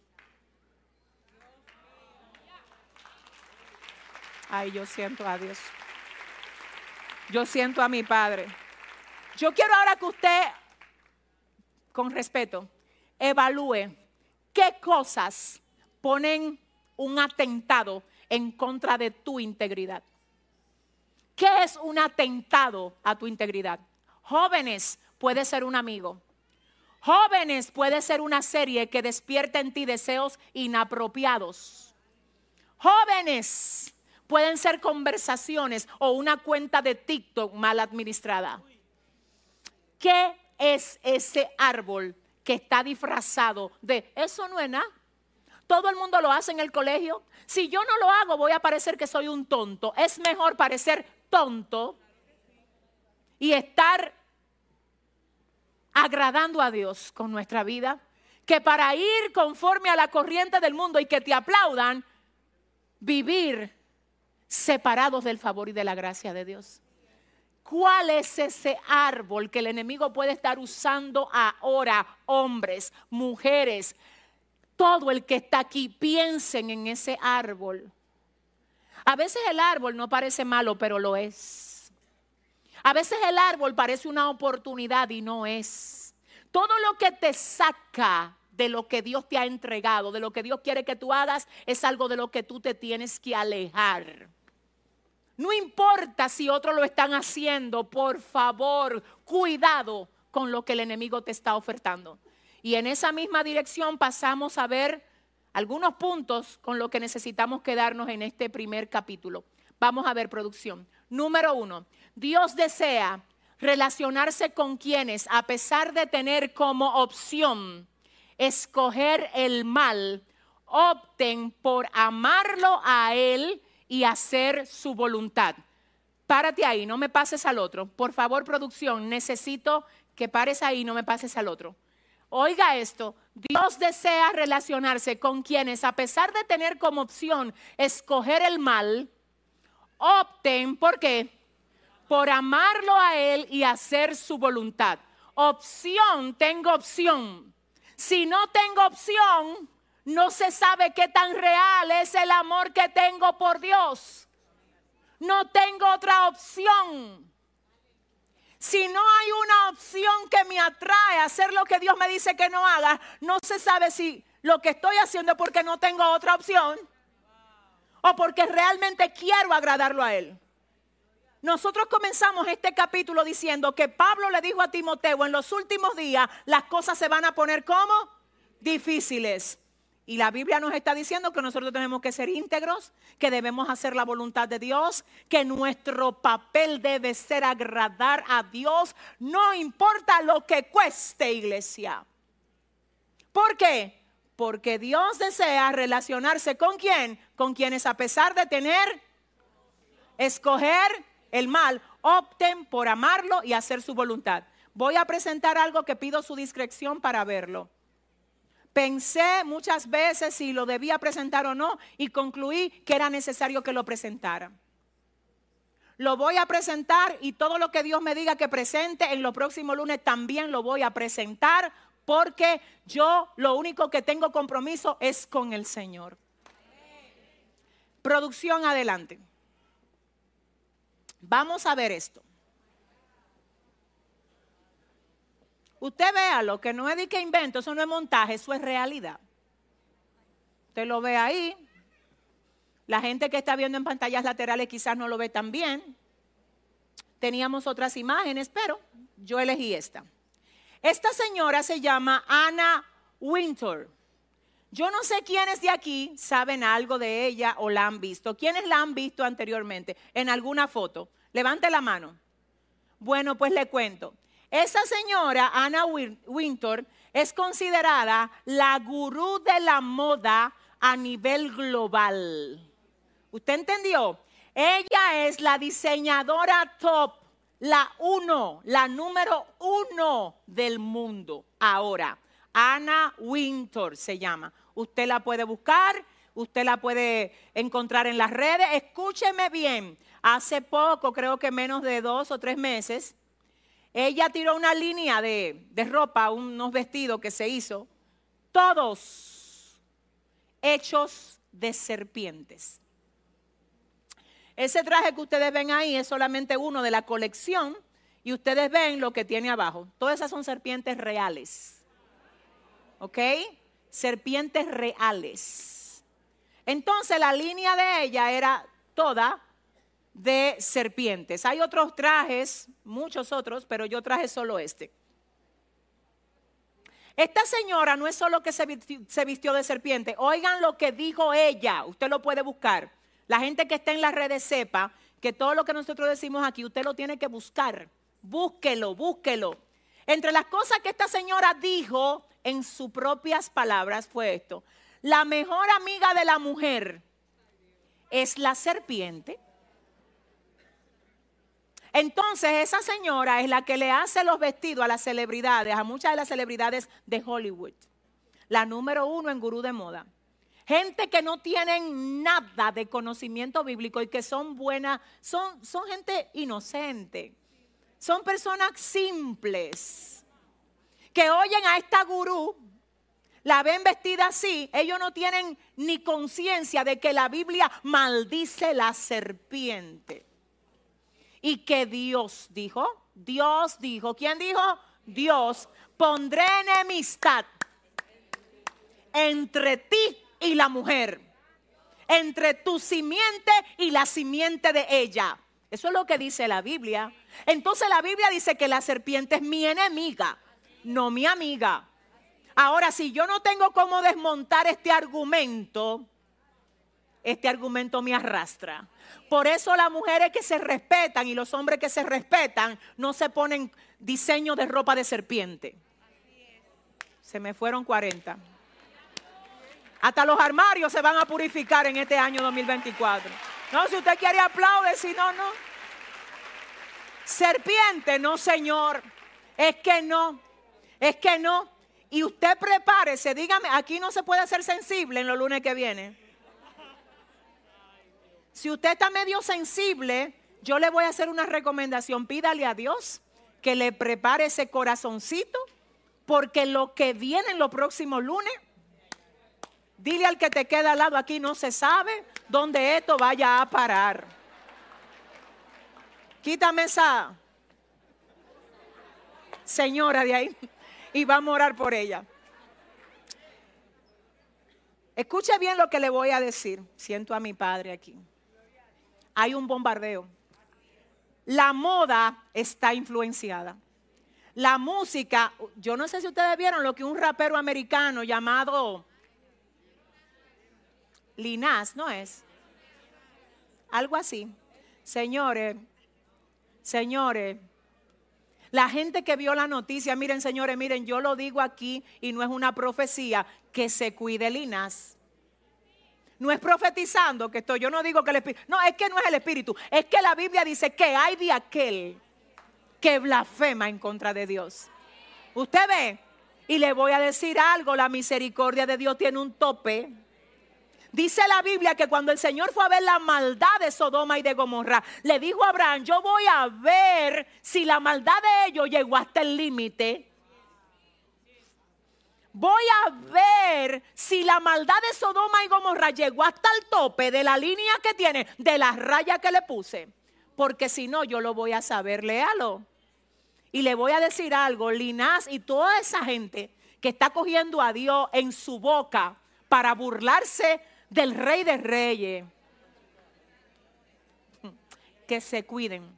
Ay, yo siento a Dios. Yo siento a mi Padre. Yo quiero ahora que usted, con respeto, evalúe qué cosas ponen un atentado en contra de tu integridad. ¿Qué es un atentado a tu integridad? Jóvenes, puede ser un amigo. Jóvenes, puede ser una serie que despierta en ti deseos inapropiados. Jóvenes, pueden ser conversaciones o una cuenta de TikTok mal administrada. ¿Qué es ese árbol que está disfrazado de eso no es nada? Todo el mundo lo hace en el colegio. Si yo no lo hago, voy a parecer que soy un tonto. Es mejor parecer tonto y estar agradando a Dios con nuestra vida, que para ir conforme a la corriente del mundo y que te aplaudan, vivir separados del favor y de la gracia de Dios. ¿Cuál es ese árbol que el enemigo puede estar usando ahora? Hombres, mujeres, todo el que está aquí, piensen en ese árbol A veces el árbol no parece malo, pero lo es. A veces el árbol parece una oportunidad y no es. Todo lo que te saca de lo que Dios te ha entregado, de lo que Dios quiere que tú hagas, es algo de lo que tú te tienes que alejar. No importa si otros lo están haciendo, por favor, cuidado con lo que el enemigo te está ofertando. Y en esa misma dirección pasamos a ver algunos puntos con los que necesitamos quedarnos en este primer capítulo. Vamos a ver producción. Número uno, Dios desea relacionarse con quienes, a pesar de tener como opción escoger el mal, opten por amarlo a Él y hacer su voluntad. Párate ahí, no me pases al otro. Por favor, producción, necesito que pares ahí, no me pases al otro. Oiga esto, Dios desea relacionarse con quienes, a pesar de tener como opción escoger el mal, opten, ¿por qué? Por amarlo a Él y hacer su voluntad. Opción, tengo opción. Si no tengo opción, no se sabe qué tan real es el amor que tengo por Dios. No tengo otra opción. Si no hay una opción que me atrae a hacer lo que Dios me dice que no haga, no se sabe si lo que estoy haciendo es porque no tengo otra opción o porque realmente quiero agradarlo a Él. Nosotros comenzamos este capítulo diciendo que Pablo le dijo a Timoteo, en los últimos días las cosas se van a poner como difíciles. Y la Biblia nos está diciendo que nosotros tenemos que ser íntegros, que debemos hacer la voluntad de Dios, que nuestro papel debe ser agradar a Dios, no importa lo que cueste, iglesia. ¿Por qué? Porque Dios desea relacionarse con quién? Con quienes a pesar de tener, escoger el mal, opten por amarlo y hacer su voluntad. Voy a presentar algo que pido su discreción para verlo. Pensé muchas veces si lo debía presentar o no y concluí que era necesario que lo presentara. Lo voy a presentar y todo lo que Dios me diga que presente en los próximos lunes también lo voy a presentar porque yo lo único que tengo compromiso es con el Señor. Producción adelante. Vamos a ver esto. Usted vea lo que no es de que invento, eso no es montaje, eso es realidad. Usted lo ve ahí. La gente que está viendo en pantallas laterales quizás no lo ve tan bien. Teníamos otras imágenes, pero yo elegí esta. Esta señora se llama Anna Winter. Yo no sé quiénes de aquí saben algo de ella o la han visto. ¿Quiénes la han visto anteriormente en alguna foto? Levante la mano. Bueno, pues le cuento. Esa señora, Anna Winter, es considerada la gurú de la moda a nivel global. ¿Usted entendió? Ella es la diseñadora top, la uno, la número uno del mundo ahora. Anna Winter se llama. Usted la puede buscar, usted la puede encontrar en las redes. Escúcheme bien, hace poco, creo que menos de dos o tres meses, ella tiró una línea de, ropa, unos vestidos que se hizo, todos hechos de serpientes. Ese traje que ustedes ven ahí es solamente uno de la colección y ustedes ven lo que tiene abajo. Todas esas son serpientes reales. ¿Ok? Serpientes reales. Entonces la línea de ella era toda de serpientes. Hay otros trajes, muchos otros, pero yo traje solo este. Esta señora no es solo que se vistió de serpiente. Oigan lo que dijo ella. Usted lo puede buscar. La gente que está en las redes sepa que todo lo que nosotros decimos aquí, usted lo tiene que buscar. Búsquelo, búsquelo. Entre las cosas que esta señora dijo en sus propias palabras fue esto. La mejor amiga de la mujer es la serpiente entonces esa señora es la que le hace los vestidos a las celebridades, a muchas de las celebridades de Hollywood. La número uno en gurú de moda. Gente que no tienen nada de conocimiento bíblico y que son buenas, son, gente inocente. Son personas simples que oyen a esta gurú, la ven vestida así, ellos no tienen ni conciencia de que la Biblia maldice la serpiente. Y que Dios dijo, Dios dijo, ¿quién dijo? Dios, pondré enemistad entre ti y la mujer, entre tu simiente y la simiente de ella. Eso es lo que dice la Biblia. Entonces la Biblia dice que la serpiente es mi enemiga, no mi amiga. Ahora, si yo no tengo cómo desmontar este argumento, este argumento me arrastra. Por eso las mujeres que se respetan y los hombres que se respetan no se ponen diseño de ropa de serpiente. Se me fueron 40. Hasta los armarios se van a purificar en este año 2024. No, si usted quiere aplaude, si no, no. Serpiente, no, señor. Es que no. Es que no. Y usted prepárese, dígame, aquí no se puede ser sensible en los lunes que viene. Si usted está medio sensible, yo le voy a hacer una recomendación. Pídale a Dios que le prepare ese corazoncito, porque lo que viene en los próximos lunes, dile al que te queda al lado aquí, no se sabe dónde esto vaya a parar. Quítame esa señora de ahí y vamos a orar por ella. Escuche bien lo que le voy a decir. Siento a mi padre aquí. Hay un bombardeo. La moda está influenciada. La música, yo no sé si ustedes vieron lo que un rapero americano llamado Linas, ¿no es? Algo así. Señores, señores, la gente que vio la noticia, miren señores, miren, yo lo digo aquí y no es una profecía, que se cuide Linas. No es profetizando que estoy, yo no digo que el Espíritu, no, es que no es el Espíritu, es que la Biblia dice que hay de aquel que blasfema en contra de Dios. Usted ve, y le voy a decir algo, la misericordia de Dios tiene un tope. Dice la Biblia que cuando el Señor fue a ver la maldad de Sodoma y de Gomorra, le dijo a Abraham, yo voy a ver si la maldad de ellos llegó hasta el límite. Voy a ver si la maldad de Sodoma y Gomorra llegó hasta el tope de la línea que tiene, de la raya que le puse. Porque si no, yo lo voy a saber, léalo. Y le voy a decir algo, Linás y toda esa gente que está cogiendo a Dios en su boca para burlarse del rey de reyes. Que se cuiden,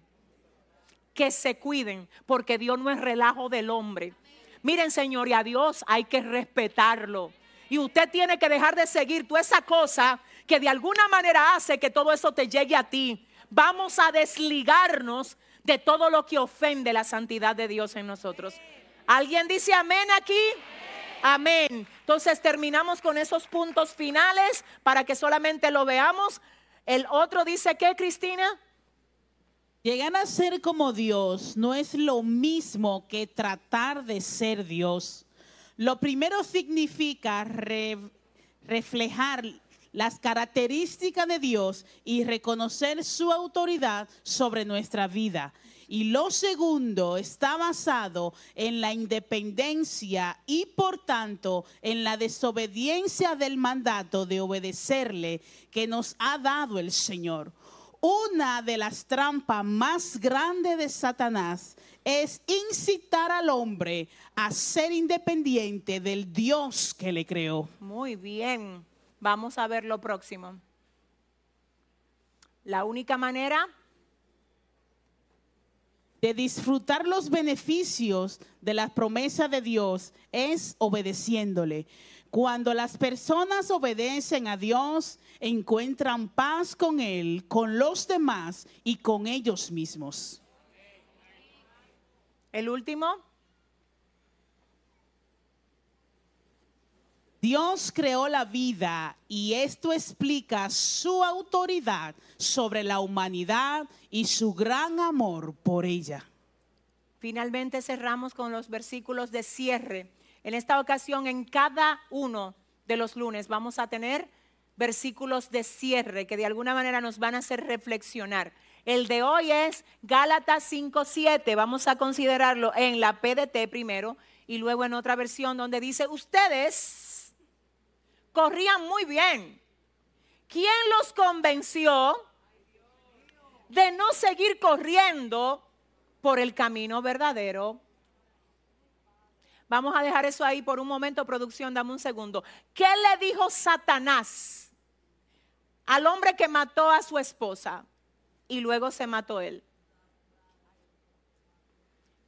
que se cuiden, porque Dios no es relajo del hombre. Miren, Señor, y a Dios hay que respetarlo. Y usted tiene que dejar de seguir toda esa cosa que de alguna manera hace que todo eso te llegue a ti. Vamos a desligarnos de todo lo que ofende la santidad de Dios en nosotros. ¿Alguien dice amén aquí? Amén. Entonces terminamos con esos puntos finales para que solamente lo veamos. El otro dice que, Cristina.
Llegar a ser como Dios no es lo mismo que tratar de ser Dios. Lo primero significa reflejar las características de Dios y reconocer su autoridad sobre nuestra vida. Y lo segundo está basado en la independencia y por tanto en la desobediencia del mandato de obedecerle que nos ha dado el Señor. Una de las trampas más grandes de Satanás es incitar al hombre a ser independiente del Dios que le creó.
Muy bien, vamos a ver lo próximo. La única manera
de disfrutar los beneficios de las promesas de Dios es obedeciéndole. Cuando las personas obedecen a Dios, encuentran paz con Él, con los demás y con ellos mismos.
El último.
Dios creó la vida y esto explica su autoridad sobre la humanidad y su gran amor por ella.
Finalmente cerramos con los versículos de cierre. En esta ocasión, en cada uno de los lunes vamos a tener versículos de cierre que de alguna manera nos van a hacer reflexionar. El de hoy es Gálatas 5.7. Vamos a considerarlo en la PDT primero y luego en otra versión donde dice, ustedes corrían muy bien. ¿Quién los convenció de no seguir corriendo por el camino verdadero? Vamos a dejar eso ahí por un momento, producción, dame un segundo. ¿Qué le dijo Satanás al hombre que mató a su esposa y luego se mató él?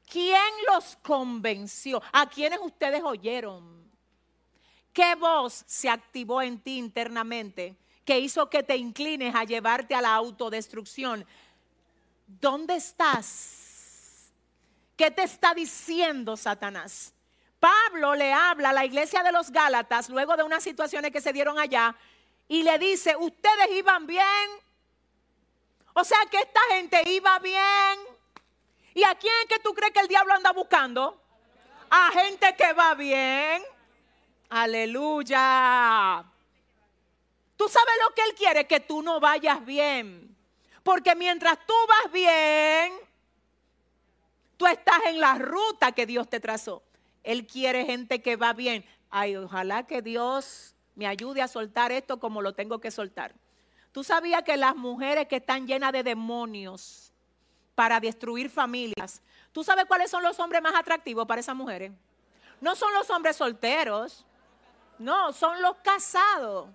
¿Quién los convenció? ¿A quiénes ustedes oyeron? ¿Qué voz se activó en ti internamente que hizo que te inclines a llevarte a la autodestrucción? ¿Dónde estás? ¿Qué te está diciendo Satanás? Pablo le habla a la iglesia de los Gálatas luego de unas situaciones que se dieron allá y le dice, ustedes iban bien. O sea que esta gente iba bien. ¿Y a quién que tú crees que el diablo anda buscando? A gente que va bien. Aleluya. Tú sabes lo que él quiere, que tú no vayas bien. Porque mientras tú vas bien, tú estás en la ruta que Dios te trazó. Él quiere gente que va bien. Ay, ojalá que Dios me ayude a soltar esto como lo tengo que soltar. Tú sabías que las mujeres que están llenas de demonios, para destruir familias. ¿Tú sabes cuáles son los hombres más atractivos para esas mujeres? No son los hombres solteros, no, son los casados.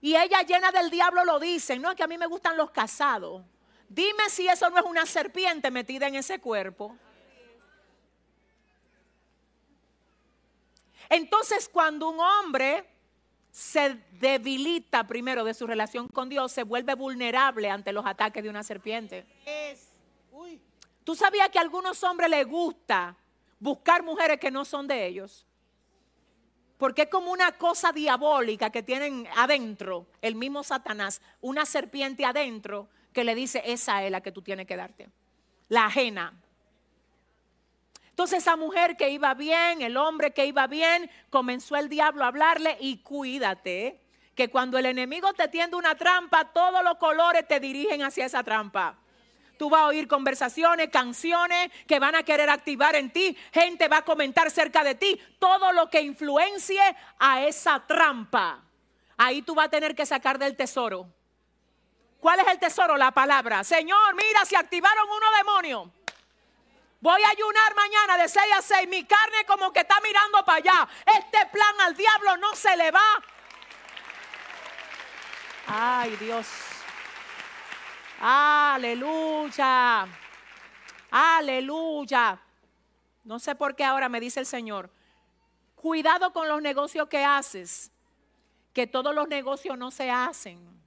Y ella llena del diablo lo dicen, no, que a mí me gustan los casados. Dime si eso no es una serpiente metida en ese cuerpo. Entonces, cuando un hombre se debilita primero de su relación con Dios, se vuelve vulnerable ante los ataques de una serpiente. ¿Tú sabías que a algunos hombres les gusta buscar mujeres que no son de ellos? Porque es como una cosa diabólica que tienen adentro, el mismo Satanás, una serpiente adentro que le dice, esa es la que tú tienes que darte, la ajena. Entonces esa mujer que iba bien, el hombre que iba bien, comenzó el diablo a hablarle y cuídate, que cuando el enemigo te tiende una trampa, todos los colores te dirigen hacia esa trampa. Tú vas a oír conversaciones, canciones que van a querer activar en ti. Gente va a comentar cerca de ti. Todo lo que influencie a esa trampa. Ahí tú vas a tener que sacar del tesoro. ¿Cuál es el tesoro? La palabra. Señor, mira, si activaron unos demonios. Voy a ayunar mañana de 6 a 6. Mi carne como que está mirando para allá. Este plan al diablo no se le va. Ay, Dios. Aleluya. Aleluya. No sé por qué ahora me dice el Señor, cuidado con los negocios que haces, que todos los negocios no se hacen.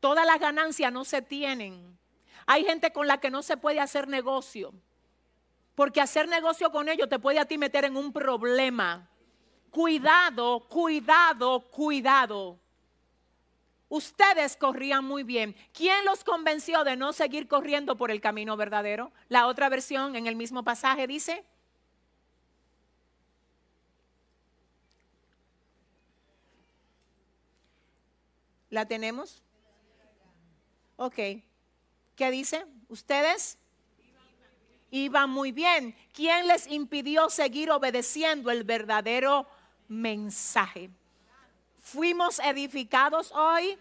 Todas las ganancias no se tienen. Hay gente con la que no se puede hacer negocio. Porque hacer negocio con ellos te puede a ti meter en un problema. Cuidado, cuidado, cuidado. Ustedes corrían muy bien. ¿Quién los convenció de no seguir corriendo por el camino verdadero? La otra versión en el mismo pasaje dice, ¿La tenemos? Ok. ¿Qué dice? Ustedes iban muy bien. ¿Quién les impidió seguir obedeciendo el verdadero mensaje? fuimos edificados hoy.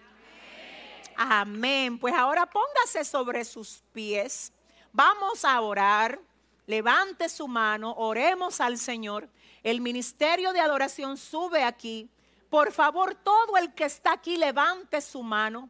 Amén. Pues ahora póngase sobre sus pies. Vamos a orar. Levante su mano. Oremos al Señor. El ministerio de adoración sube aquí. Por favor, todo el que está aquí, levante su mano.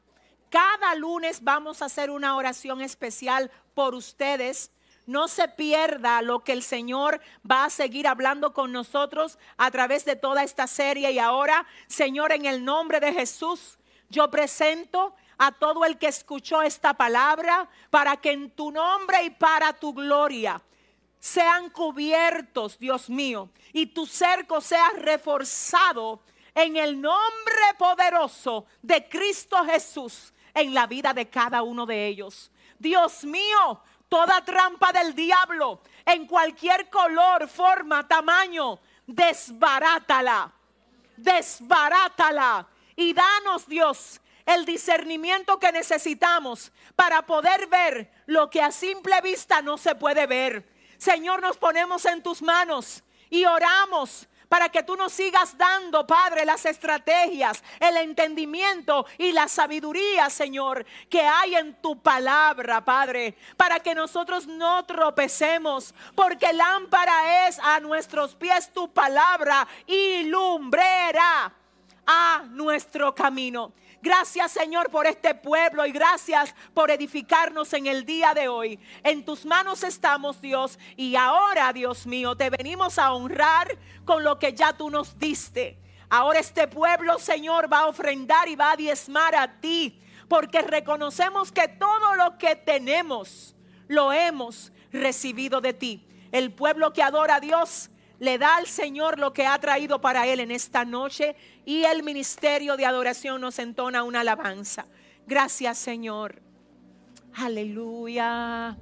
Cada lunes vamos a hacer una oración especial por ustedes no se pierda lo que el Señor va a seguir hablando con nosotros a través de toda esta serie. Y ahora, Señor, en el nombre de Jesús, yo presento a todo el que escuchó esta palabra para que en tu nombre y para tu gloria sean cubiertos, Dios mío, y tu cerco sea reforzado en el nombre poderoso de Cristo Jesús en la vida de cada uno de ellos. Dios mío, toda trampa del diablo en cualquier color, forma, tamaño, desbarátala, desbarátala y danos Dios el discernimiento que necesitamos para poder ver lo que a simple vista no se puede ver. Señor, nos ponemos en tus manos y oramos para que tú nos sigas dando, Padre, las estrategias, el entendimiento y la sabiduría, Señor, que hay en tu palabra, Padre, para que nosotros no tropecemos, porque lámpara es a nuestros pies tu palabra y lumbrera a nuestro camino. Gracias Señor por este pueblo y gracias por edificarnos en el día de hoy. En tus manos estamos Dios y ahora Dios mío te venimos a honrar con lo que ya tú nos diste. Ahora este pueblo Señor va a ofrendar y va a diezmar a ti porque reconocemos que todo lo que tenemos lo hemos recibido de ti. El pueblo que adora a Dios le da al Señor lo que ha traído para él en esta noche y el ministerio de adoración nos entona una alabanza. Gracias Señor. Aleluya.